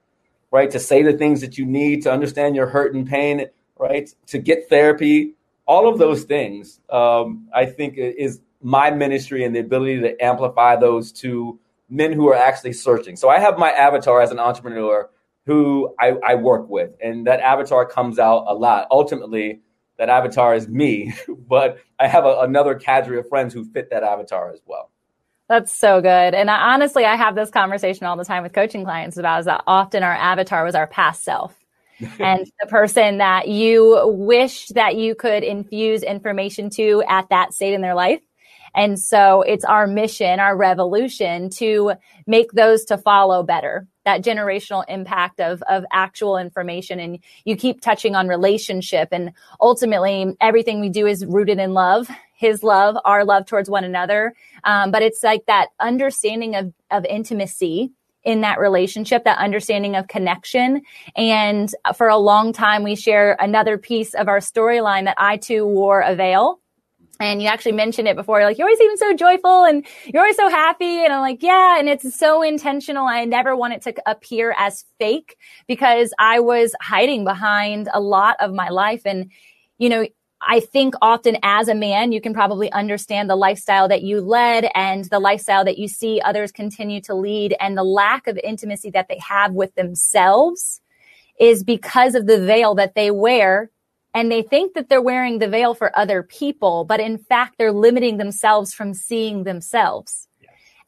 right? To say the things that you need, to understand your hurt and pain, right? To get therapy, all of those things, um, I think is my ministry and the ability to amplify those to men who are actually searching. So I have my avatar as an entrepreneur who I, I work with, and that avatar comes out a lot. Ultimately, that avatar is me, *laughs* but I have a, another cadre of friends who fit that avatar as well.
That's so good. And I, honestly, I have this conversation all the time with coaching clients about is that often our avatar was our past self. *laughs* and the person that you wish that you could infuse information to at that state in their life and so it's our mission, our revolution to make those to follow better that generational impact of, of actual information. And you keep touching on relationship and ultimately everything we do is rooted in love, his love, our love towards one another. Um, but it's like that understanding of, of intimacy in that relationship, that understanding of connection. And for a long time, we share another piece of our storyline that I too wore a veil and you actually mentioned it before. Like, you're always seem so joyful and you're always so happy. And I'm like, yeah. And it's so intentional. I never want it to appear as fake because I was hiding behind a lot of my life. And, you know, I think often as a man, you can probably understand the lifestyle that you led and the lifestyle that you see others continue to lead and the lack of intimacy that they have with themselves is because of the veil that they wear and they think that they're wearing the veil for other people, but in fact, they're limiting themselves from seeing themselves.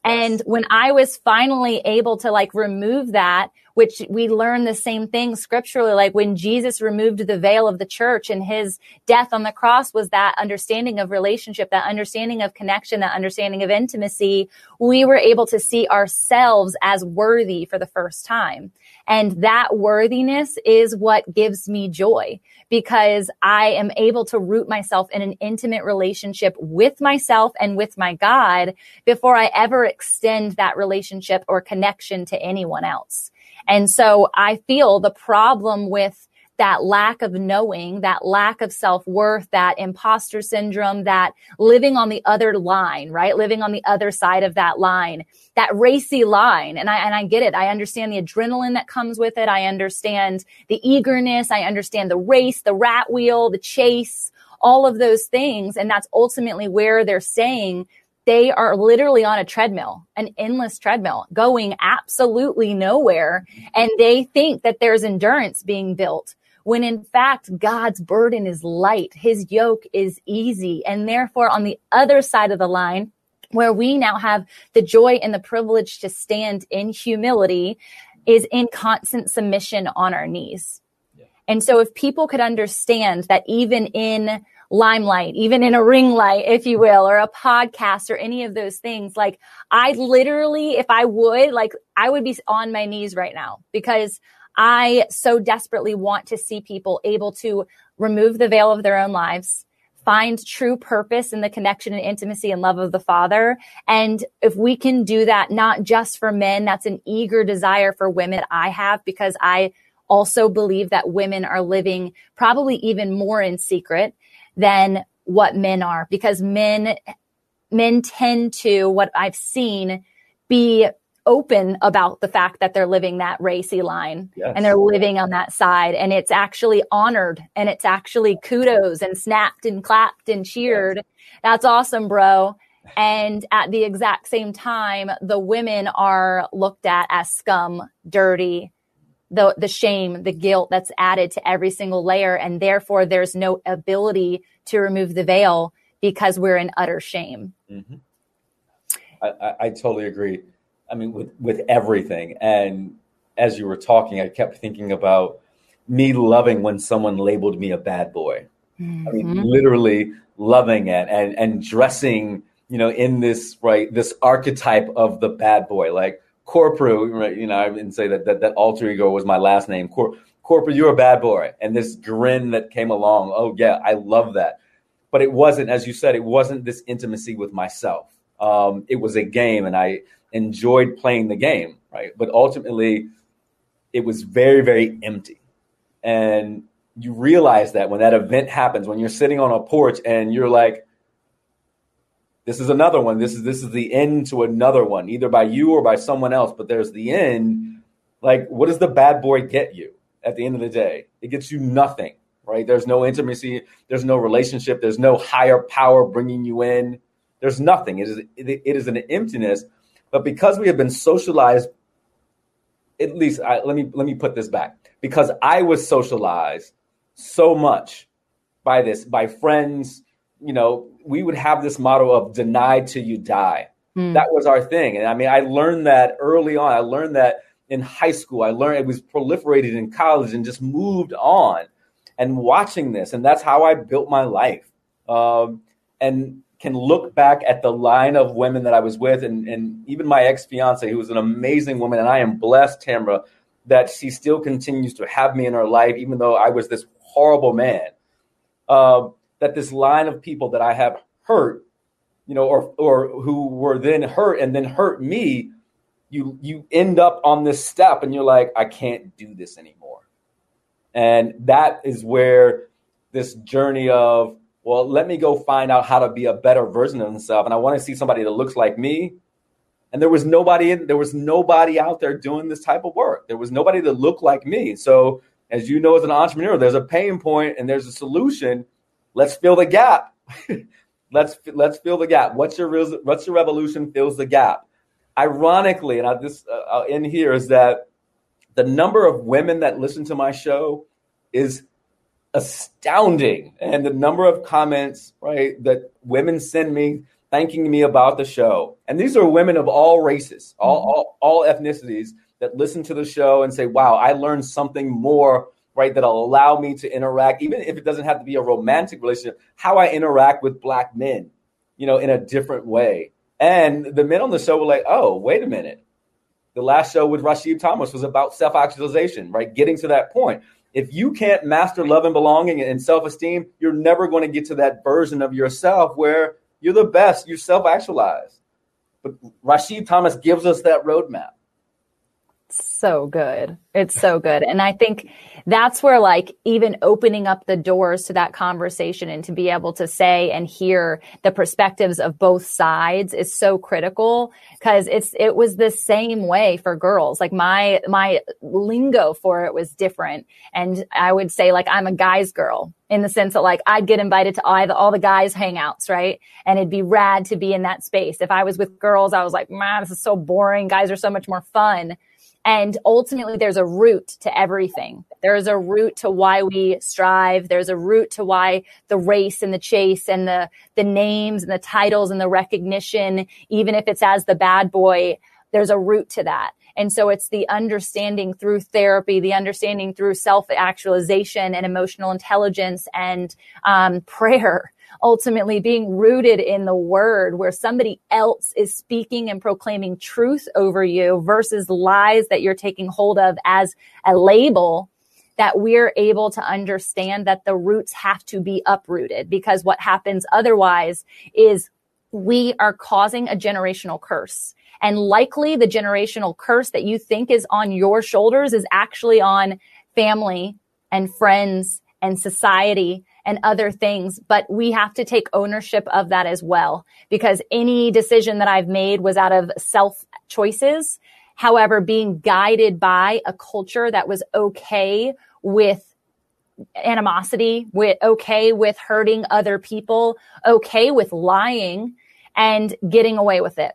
And when I was finally able to like remove that, which we learn the same thing scripturally. Like when Jesus removed the veil of the church and his death on the cross was that understanding of relationship, that understanding of connection, that understanding of intimacy. We were able to see ourselves as worthy for the first time. And that worthiness is what gives me joy because I am able to root myself in an intimate relationship with myself and with my God before I ever extend that relationship or connection to anyone else. And so I feel the problem with that lack of knowing, that lack of self worth, that imposter syndrome, that living on the other line, right? Living on the other side of that line, that racy line. And I, and I get it. I understand the adrenaline that comes with it. I understand the eagerness. I understand the race, the rat wheel, the chase, all of those things. And that's ultimately where they're saying they are literally on a treadmill, an endless treadmill, going absolutely nowhere. And they think that there's endurance being built when in fact God's burden is light. His yoke is easy. And therefore on the other side of the line, where we now have the joy and the privilege to stand in humility is in constant submission on our knees. And so if people could understand that even in limelight, even in a ring light, if you will, or a podcast or any of those things. Like I literally, if I would, like I would be on my knees right now because I so desperately want to see people able to remove the veil of their own lives, find true purpose in the connection and intimacy and love of the Father. And if we can do that, not just for men, that's an eager desire for women I have because I also believe that women are living probably even more in secret than what men are because men men tend to what I've seen be open about the fact that they're living that racy line yes. and they're living on that side and it's actually honored and it's actually kudos and snapped and clapped and cheered. Yes. That's awesome, bro. And at the exact same time, the women are looked at as scum, dirty, the the shame, the guilt that's added to every single layer, and therefore there's no ability to remove the veil because we're in utter shame. Mm-hmm.
I, I, I totally agree. I mean, with with everything, and as you were talking, I kept thinking about me loving when someone labeled me a bad boy. Mm-hmm. I mean, mm-hmm. literally loving it and and dressing, you know, in this right this archetype of the bad boy, like Right? You know, I didn't say that that, that alter ego was my last name. Cor- Corprew, you're a bad boy, and this grin that came along. Oh yeah, I love that. But it wasn't, as you said, it wasn't this intimacy with myself. Um, it was a game, and I enjoyed playing the game, right? But ultimately, it was very, very empty. And you realize that when that event happens, when you're sitting on a porch and you're like, this is another one. This is this is the end to another one, either by you or by someone else. But there's the end. Like, what does the bad boy get you at the end of the day? It gets you nothing, right? There's no intimacy. There's no relationship. There's no higher power bringing you in. There's nothing. It is it is an emptiness. But because we have been socialized, at least I, let me let me put this back. Because I was socialized so much by this, by friends, you know, we would have this motto of deny till you die. Mm. That was our thing. And I mean, I learned that early on. I learned that in high school. I learned it was proliferated in college and just moved on and watching this. And that's how I built my life. Um, and can look back at the line of women that I was with and, and even my ex fiance, who was an amazing woman. And I am blessed, Tamra, that she still continues to have me in her life, even though I was this horrible man. Uh, that this line of people that I have hurt, you know, or or who were then hurt and then hurt me, you you end up on this step and you're like, I can't do this anymore. And that is where this journey of, well, let me go find out how to be a better version of myself. And I want to see somebody that looks like me. And there was nobody in, there was nobody out there doing this type of work. There was nobody that looked like me. So as you know, as an entrepreneur, there's a pain point and there's a solution Let's fill the gap. *laughs* let's let's fill the gap. What's your what's your revolution fills the gap. Ironically, and I just uh, I'll end here is that the number of women that listen to my show is astounding, and the number of comments right that women send me thanking me about the show. And these are women of all races, all, mm-hmm. all, all ethnicities that listen to the show and say, wow, I learned something more, right, that'll allow me to interact, even if it doesn't have to be a romantic relationship, how I interact with black men, you know, in a different way. And the men on the show were like, oh, wait a minute. The last show with Rashid Thomas was about self actualization, right? Getting to that point. If you can't master love and belonging and self esteem, you're never going to get to that version of yourself where you're the best, you're self actualized. But Rashid Thomas gives us that roadmap
so good. It's so good. And I think that's where like even opening up the doors to that conversation and to be able to say and hear the perspectives of both sides is so critical because it's it was the same way for girls. Like my my lingo for it was different. And I would say like I'm a guy's girl in the sense that like I'd get invited to all the, all the guys hangouts, right? And it'd be rad to be in that space. If I was with girls, I was like, man, this is so boring. Guys are so much more fun. And ultimately, there's a root to everything. There's a root to why we strive. There's a root to why the race and the chase and the, the names and the titles and the recognition, even if it's as the bad boy, there's a root to that. And so it's the understanding through therapy, the understanding through self actualization and emotional intelligence and um, *laughs* prayer ultimately being rooted in the word where somebody else is speaking and proclaiming truth over you versus lies that you're taking hold of as a label that we're able to understand that the roots have to be uprooted because what happens otherwise is we are causing a generational curse. And likely the generational curse that you think is on your shoulders is actually on family and friends and society and other things, but we have to take ownership of that as well because any decision that I've made was out of self choices. However, being guided by a culture that was okay with animosity, with okay with hurting other people, okay with lying and getting away with it.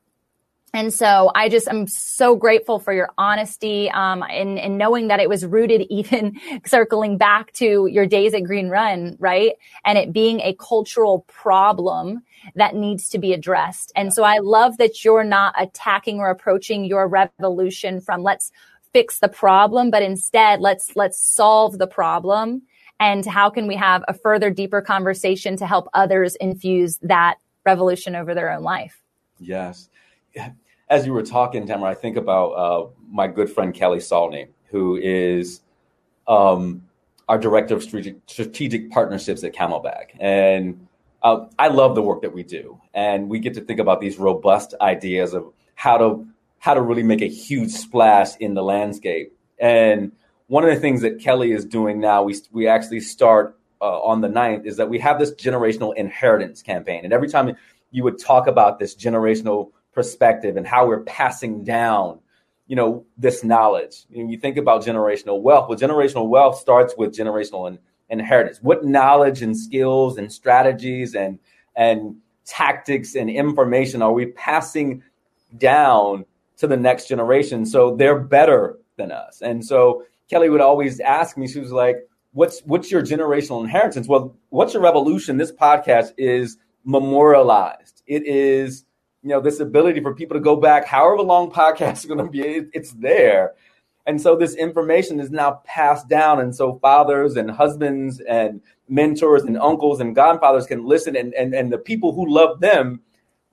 And so I just am so grateful for your honesty um, and, and knowing that it was rooted *laughs* even circling back to your days at Green Run, right? And it being a cultural problem that needs to be addressed. And so I love that you're not attacking or approaching your revolution from let's fix the problem, but instead let's let's solve the problem. And how can we have a further deeper conversation to help others infuse that revolution over their own life?
Yes *laughs* as you were talking, Tamara, I think about uh, my good friend Kelly Salney, who is um, our director of strategic, strategic, partnerships at Camelback, and uh, I love the work that we do, and we get to think about these robust ideas of how to how to really make a huge splash in the landscape. And one of the things that Kelly is doing now, we we actually start uh, on the 9th, is that we have this generational inheritance campaign, and every time you would talk about this generational perspective and how we're passing down you know this knowledge. You think about generational wealth well generational wealth starts with generational in, inheritance. What knowledge and skills and strategies and and tactics and information are we passing down to the next generation so they're better than us? And so kelly would always ask me she was like what's what's your generational inheritance? Well what's your revolution? This podcast is memorialized. It is you know this ability for people to go back however long podcasts are going to be it's there. And so this information is now passed down and so fathers and husbands and mentors and uncles and godfathers can listen and, and, and the people who love them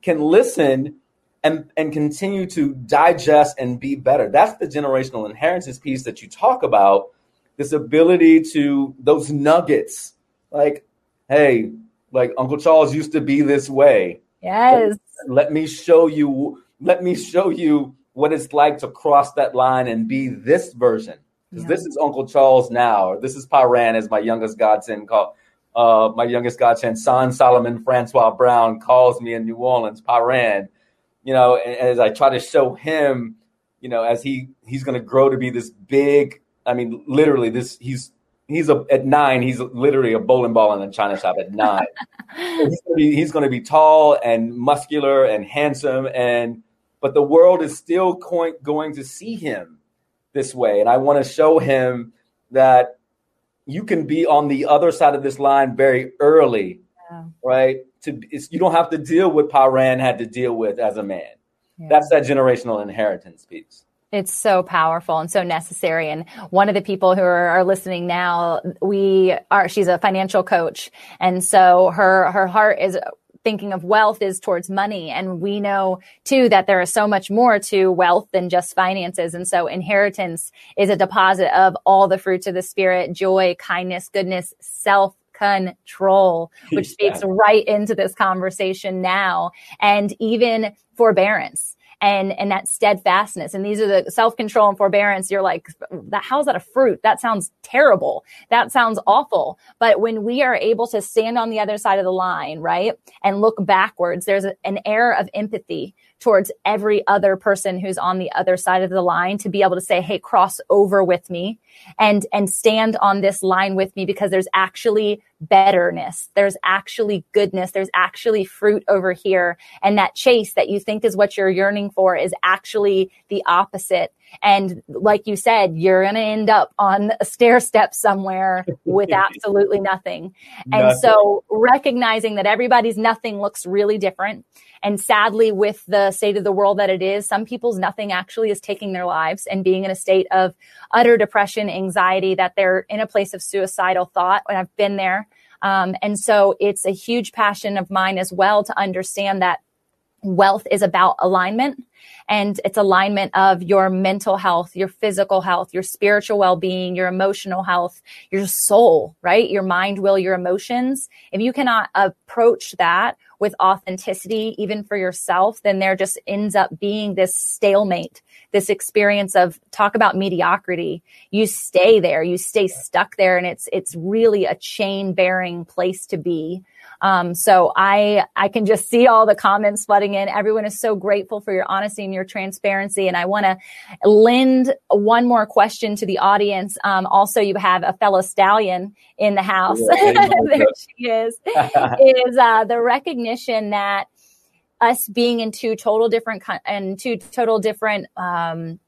can listen and, and continue to digest and be better. That's the generational inheritance piece that you talk about. This ability to those nuggets like hey like uncle charles used to be this way
yes.
let me show you let me show you what it's like to cross that line and be this version. Because yeah. this is uncle charles now. Or this is parrain as my youngest godson called uh, my youngest godson son solomon francois brown calls me in new orleans parrain. You know and, and as i try to show him you know as he he's going to grow to be this big i mean literally this he's he's a, at nine. He's literally a bowling ball in a china shop at nine. *laughs* he's going to be tall and muscular and handsome, and but the world is still going, going to see him this way. And I want to show him that you can be on the other side of this line very early, yeah. right? to you don't have to deal with Parrain had to deal with as a man. Yeah. That's that generational inheritance piece.
It's so powerful and so necessary. And one of the people who are, are, listening now, we are, she's a financial coach. And so her, her heart is thinking of wealth is towards money. And we know too that there is so much more to wealth than just finances. And so inheritance is a deposit of all the fruits of the spirit, joy, kindness, goodness, self control, which *laughs* speaks right into this conversation now. And even forbearance and and that steadfastness. And these are the self-control and forbearance. You're like that how's that a fruit? That sounds terrible. That sounds awful. But when we are able to stand on the other side of the line right and look backwards there's a, an air of empathy towards every other person who's on the other side of the line to be able to say hey cross over with me and and stand on this line with me because there's actually betterness. There's actually goodness. There's actually fruit over here. And that chase that you think is what you're yearning for is actually the opposite and like you said, you're going to end up on a stair step somewhere with *laughs* absolutely nothing. And nothing. so recognizing that everybody's nothing looks really different and sadly, with the state of the world that it is, some people's nothing actually is taking their lives and being in a state of utter depression, anxiety, that they're in a place of suicidal thought. And I've been there. Um, and so it's a huge passion of mine as well to understand that wealth is about alignment and it's alignment of your mental health, your physical health, your spiritual well-being, your emotional health, your soul, right? Your mind, will, your emotions. If you cannot approach that with authenticity, even for yourself, then there just ends up being this stalemate, this experience of talk about mediocrity. You stay there, you stay stuck there, and it's it's really a chain bearing place to be. Um, so I I can just see all the comments flooding in. Everyone is so grateful for your honesty and your transparency. And I want to lend one more question to the audience. Um, also, you have a fellow stallion in the house. Yeah, *laughs* there she is. *laughs* is uh, the recognition that us being in two total different and two total different um,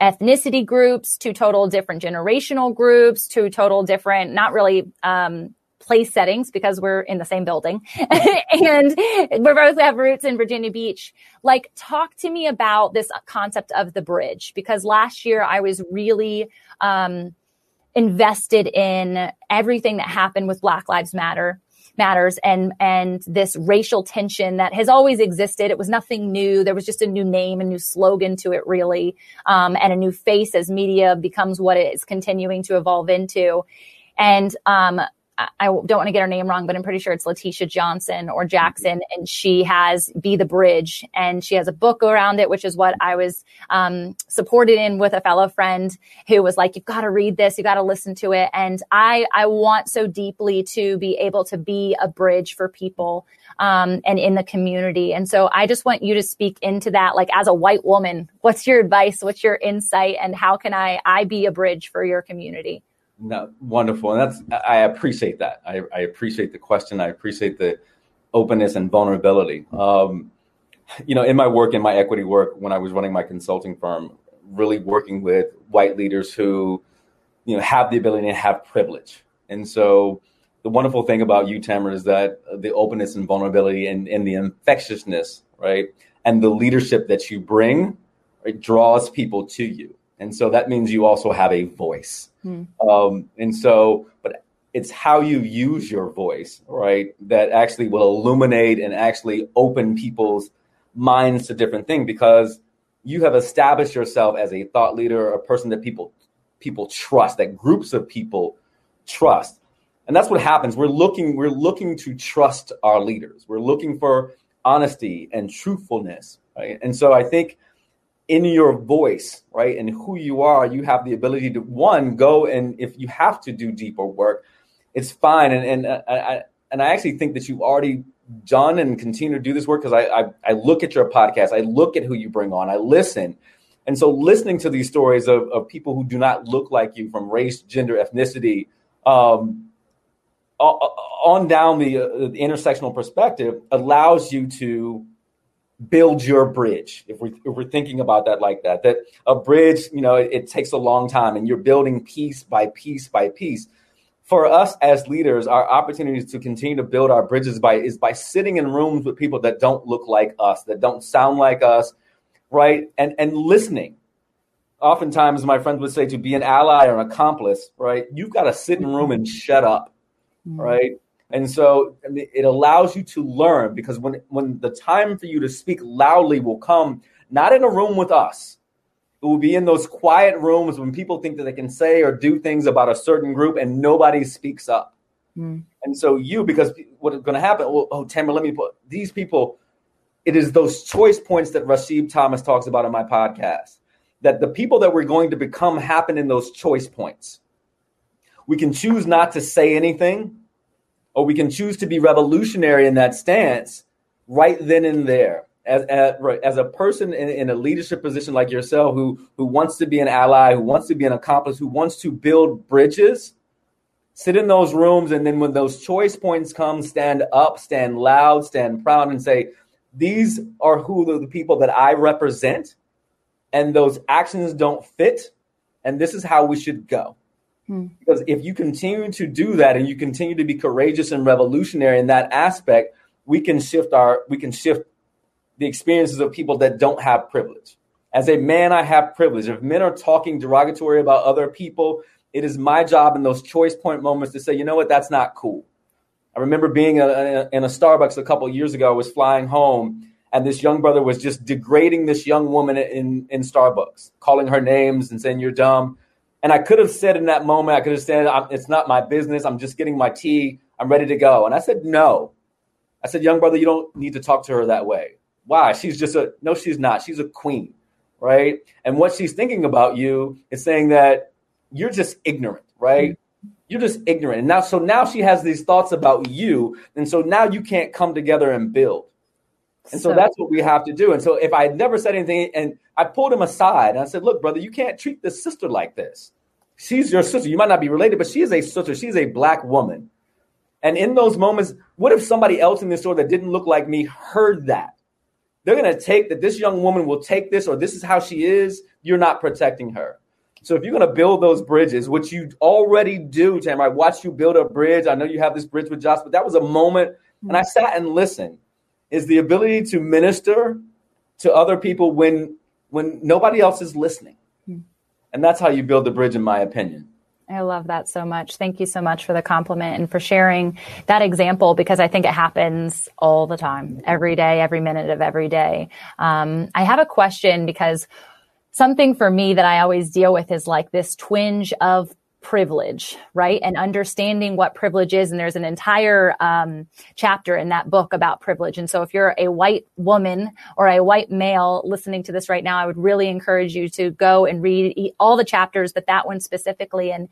ethnicity groups, two total different generational groups, two total different, not really um, place settings because we're in the same building *laughs* and we both have roots in Virginia Beach. Like, talk to me about this concept of the bridge because last year I was really, um, invested in everything that happened with Black Lives Matter matters and and this racial tension that has always existed. It was nothing new. There was just a new name a new slogan to it really um, and a new face as media becomes what it is continuing to evolve into. And um, I don't want to get her name wrong, but I'm pretty sure it's Letitia Johnson or Jackson, and she has "Be the Bridge," and she has a book around it, which is what I was um, supported in with a fellow friend who was like, "You've got to read this, you've got to listen to it," and I I want so deeply to be able to be a bridge for people um, and in the community, and so I just want you to speak into that, like as a white woman, what's your advice, what's your insight, and how can I I be a bridge for your community?
No, wonderful, and that's I appreciate that. I, I appreciate the question. I appreciate the openness and vulnerability. Um, you know, in my work, in my equity work, when I was running my consulting firm, really working with white leaders who, you know, have the ability to have privilege. And so, the wonderful thing about you, Tamara, is that the openness and vulnerability and, and the infectiousness, right, and the leadership that you bring, right, draws people to you. And so that means you also have a voice. Mm. Um, and so, but it's how you use your voice, right, that actually will illuminate and actually open people's minds to different things because you have established yourself as a thought leader, a person that people people trust, that groups of people trust. And that's what happens. We're looking, we're looking to trust our leaders. We're looking for honesty and truthfulness. Right. And so I think in your voice, right, and who you are, you have the ability to one go and if you have to do deeper work, it's fine. And and uh, I and I actually think that you've already done and continue to do this work because I, I I look at your podcast, I look at who you bring on, I listen. And so listening to these stories of, of people who do not look like you from race, gender, ethnicity, um, on down the, uh, the intersectional perspective allows you to build your bridge if, we, if we're thinking about that like that that a bridge you know it, it, takes a long time and you're building piece by piece by piece for us as leaders, our opportunities to continue to build our bridges by is by sitting in rooms with people that don't look like us, that don't sound like us, right? And and listening. Oftentimes, my friends would say to be an ally or an accomplice, right? You've got to sit in a room and shut up, mm-hmm. right? And so it allows you to learn because when when the time for you to speak loudly will come, not in a room with us, it will be in those quiet rooms when people think that they can say or do things about a certain group and nobody speaks up. Mm. And so you, because what is going to happen? Well, oh, Tamara, let me put these people. It is those choice points that Rashid Thomas talks about in my podcast. That the people that we're going to become happen in those choice points. We can choose not to say anything, or we can choose to be revolutionary in that stance right then and there. As, as, as a person in, in, a leadership position like yourself who who wants to be an ally who wants to be an accomplice who wants to build bridges sit in those rooms and then when those choice points come stand up stand loud stand proud and say these are who the people that i represent and those actions don't fit and this is how we should go hmm. because if you continue to do that and you continue to be courageous and revolutionary in that aspect we can shift our we can shift the experiences of people that don't have privilege. As a man, I have privilege. If men are talking derogatory about other people, it is my job in those choice point moments to say, you know what, that's not cool. I remember being a, a, in a Starbucks a couple years ago. I was flying home, and this young brother was just degrading this young woman in, in Starbucks, calling her names and saying, You're dumb. And I could have said in that moment, I could have said, It's not my business. I'm just getting my tea. I'm ready to go. And I said, No. I said, Young brother, you don't need to talk to her that way. Why? She's just a no, she's not. She's a queen, right? And what she's thinking about you is saying that you're just ignorant, right? Mm-hmm. You're just ignorant. And now, so now she has these thoughts about you. And so now you can't come together and build. And so, so that's what we have to do. And so if I had never said anything and I pulled him aside and I said, look, brother, you can't treat this sister like this. She's your sister. You might not be related, but she is a sister. She's a black woman. And in those moments, what if somebody else in the store that didn't look like me heard that? they're going to take that this young woman will take this or this is how she is, you're not protecting her. So if you're going to build those bridges, which you already do, Tam, I watched you build a bridge. I know you have this bridge with Josh, but that was a moment, and I sat and listened. Is the ability to minister to other people when when nobody else is listening. And that's how you build the bridge, in my opinion.
I love that so much. Thank you so much for the compliment and for sharing that example because I think it happens all the time, every day, every minute of every day. Um, I have a question because something for me that I always deal with is like this twinge of privilege, right? And understanding what privilege is. And there's an entire um, chapter in that book about privilege. And so if you're a white woman or a white male listening to this right now, I would really encourage you to go and read all the chapters, but that one specifically. And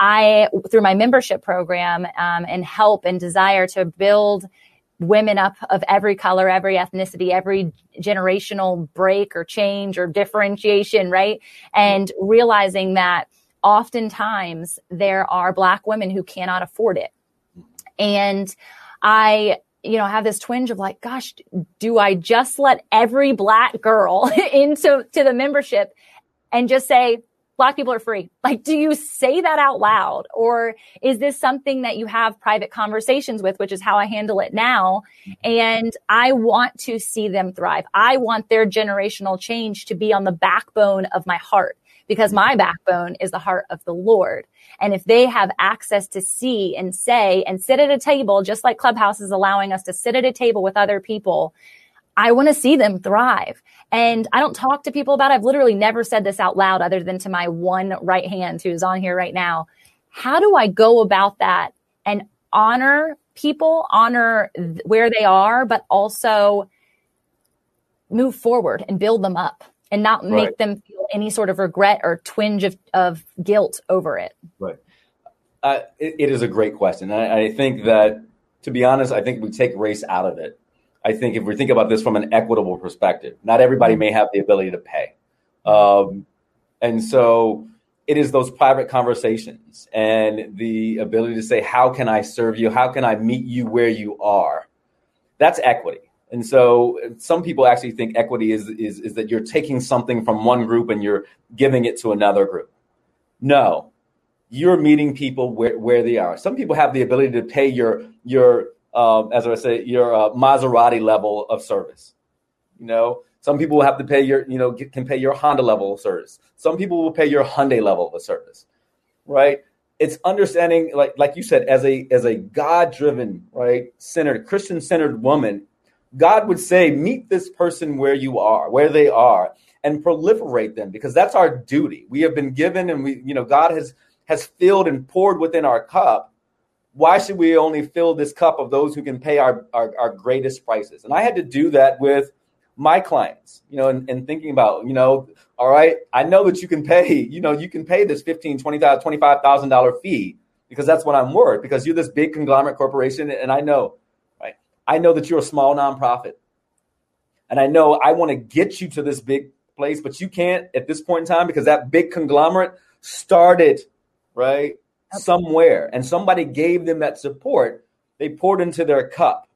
I, through my membership program um, and help and desire to build women up of every color, every ethnicity, every generational break or change or differentiation, right? And realizing that oftentimes there are black women who cannot afford it. And I, you know, have this twinge of like, gosh, do I just let every black girl *laughs* into to the membership and just say, black people are free. Like, do you say that out loud? Or is this something that you have private conversations with, which is how I handle it now? And I want to see them thrive. I want their generational change to be on the backbone of my heart because my backbone is the heart of the Lord. And if they have access to see and say and sit at a table, just like Clubhouse is allowing us to sit at a table with other people, I want to see them thrive. And I don't talk to people about it. I've literally never said this out loud other than to my one right hand who's on here right now. How do I go about that and honor people, honor where they are, but also move forward and build them up? and not make right. them any sort of regret or twinge of, of guilt over it?
Right. Uh, it, it is a great question. I, I, think that, to be honest, I think we take race out of it. I think if we think about this from an equitable perspective, not everybody may have the ability to pay. Um, and so it is those private conversations and the ability to say, How can I serve you? How can I meet you where you are? That's equity. And so some people actually think equity is, is, is that you're taking something from one group and you're giving it to another group. No, you're meeting people where, where they are. Some people have the ability to pay your your um, as I say your uh, Maserati level of service. You know, some people will have to pay your you know can pay your Honda level of service. Some people will pay your Hyundai level of service, right? It's understanding like like you said as a as a God driven right centered Christian centered woman. God would say, meet this person where you are, where they are, and proliferate them because that's our duty. We have been given, and we, you know, God has has filled and poured within our cup, why should we only fill this cup of those who can pay our, our, our greatest prices? And I had to do that with my clients, you know, and, and, thinking about, you know, all right, I know that you can pay, you know, you can pay this $15, $20,000, $25,000 fee because that's what I'm worth because you're this big conglomerate corporation. And I know? I know that you're a small nonprofit. And I know I want to get you to this big place, but you can't at this point in time because that big conglomerate started right? Somewhere. And somebody gave them that support. They poured into their cup.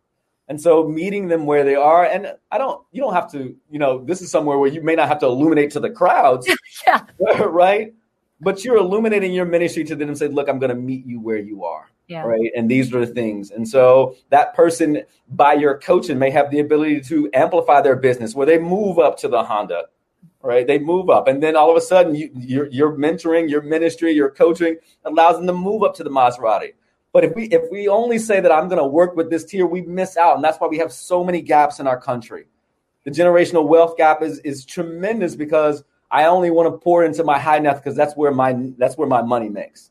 And so meeting them where they are, and I don't, you don't have to, you know, this is somewhere where you may not have to illuminate to the crowds, *laughs* yeah. *laughs* right? But you're illuminating your ministry to them and say, look, I'm going to meet you where you are. Yeah. Right. And these are the things. And so that person, by your coaching, may have the ability to amplify their business where they move up to the Honda right? They move up, and then all of a sudden, you, your your mentoring, your ministry, your coaching allows them to move up to the Maserati. But if we if we only say that I'm going to work with this tier, we miss out, and that's why we have so many gaps in our country. The generational wealth gap is is tremendous because I only want to pour into my high net because that's where my that's where my money makes.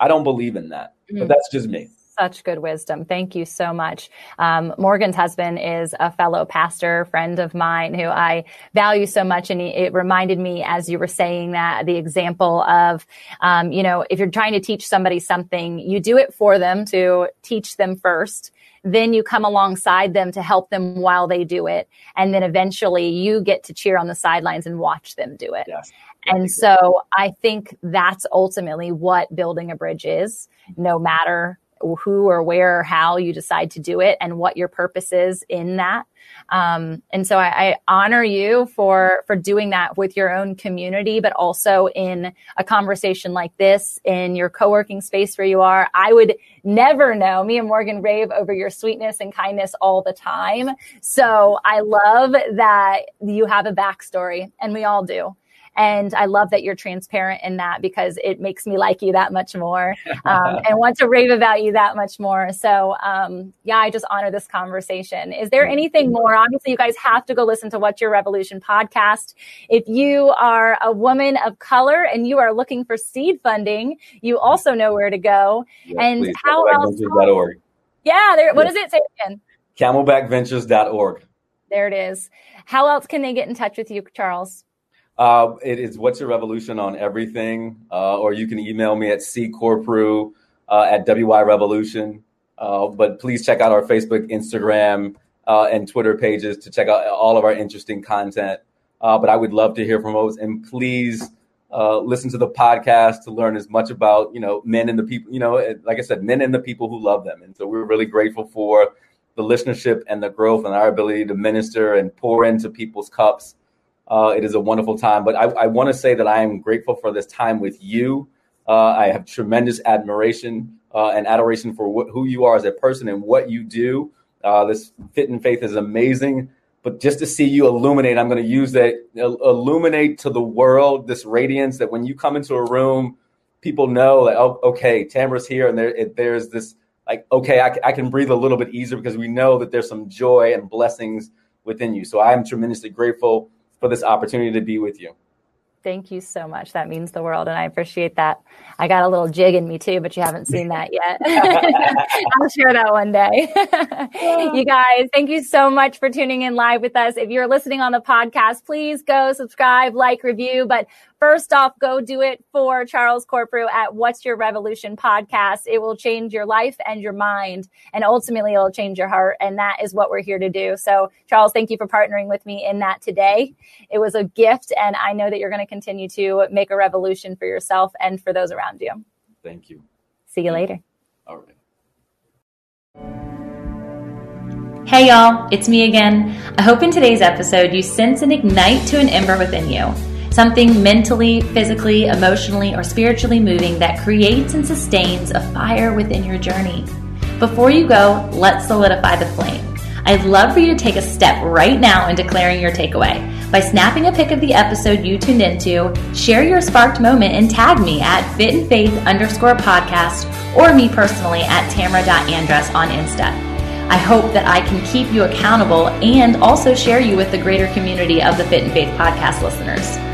I don't believe in that, mm-hmm. but that's just me
such good wisdom. Thank you so much. Um, Morgan's husband is a fellow pastor, friend of mine who I value so much. And it reminded me as you were saying that the example of, um, you know, if you're trying to teach somebody something, you do it for them to teach them first. Then you come alongside them to help them while they do it. And then eventually you get to cheer on the sidelines and watch them do it. Yes. And so I think that's ultimately what building a bridge is, no matter who or where or how you decide to do it and what your purpose is in that. Um, and so I, I, honor you for for doing that with your own community, but also in a conversation like this in your co-working space where you are. I would never know. Me and Morgan rave over your sweetness and kindness all the time. So I love that you have a backstory, and we all do. And I love that you're transparent in that because it makes me like you that much more um, *laughs* and want to rave about you that much more. So, um, yeah, I just honor this conversation. Is there anything more? Obviously, you guys have to go listen to What's Your Revolution podcast. If you are a woman of color and you are looking for seed funding, you also know where to go. And please, how else? Yeah, there, what does it say again?
Camelbackventures.org.
There it is. How else can they get in touch with you, Charles?
Uh, it is What's Your Revolution on everything, uh, or you can email me at ccorprew uh, at wyrevolution. Uh, but please check out our Facebook, Instagram, uh, and Twitter pages to check out all of our interesting content. Uh, but I would love to hear from us, and please uh, listen to the podcast to learn as much about you know men and the people. You know, like I said, men and the people who love them. And so we're really grateful for the listenership and the growth and our ability to minister and pour into people's cups uh, it is a wonderful time. But I, I want to say that I am grateful for this time with you. Uh, I have tremendous admiration uh, and adoration for wh- who you are as a person and what you do. Uh, this fit and faith is amazing. But just to see you illuminate, I'm going to use that illuminate to the world this radiance that when you come into a room, people know that, oh, okay, Tamara's here. And there, it, there's this like, okay, I, I can breathe a little bit easier because we know that there's some joy and blessings within you. So I am tremendously grateful for this opportunity to be with you.
Thank you so much. That means the world, and I appreciate that. I got a little jig in me too, but you haven't seen that yet. *laughs* I'll share that one day. you guys, thank you so much for tuning in live with us. If you're listening on the podcast, please go subscribe, like, review. But First off, go do it for Charles Corprew at What's Your Revolution podcast. It will change your life and your mind, and ultimately it'll change your heart. And that is what we're here to do. So, Charles, thank you for partnering with me in that today. It was a gift, and I know that you're going to continue to make a revolution for yourself and for those around you.
Thank you.
See you later.
All right.
Hey y'all, it's me again. I hope in today's episode you sense and ignite to an ember within you
something mentally, physically, emotionally, or spiritually moving that creates and sustains a fire within your journey. Before you go, let's solidify the flame. I'd love for you to take a step right now in declaring your takeaway. By snapping a pic of the episode you tuned into, share your sparked moment and tag me at fit and faith underscore podcast or me personally at tamara.andress on Insta. I hope that I can keep you accountable and also share you with the greater community of the Fit and Faith podcast listeners.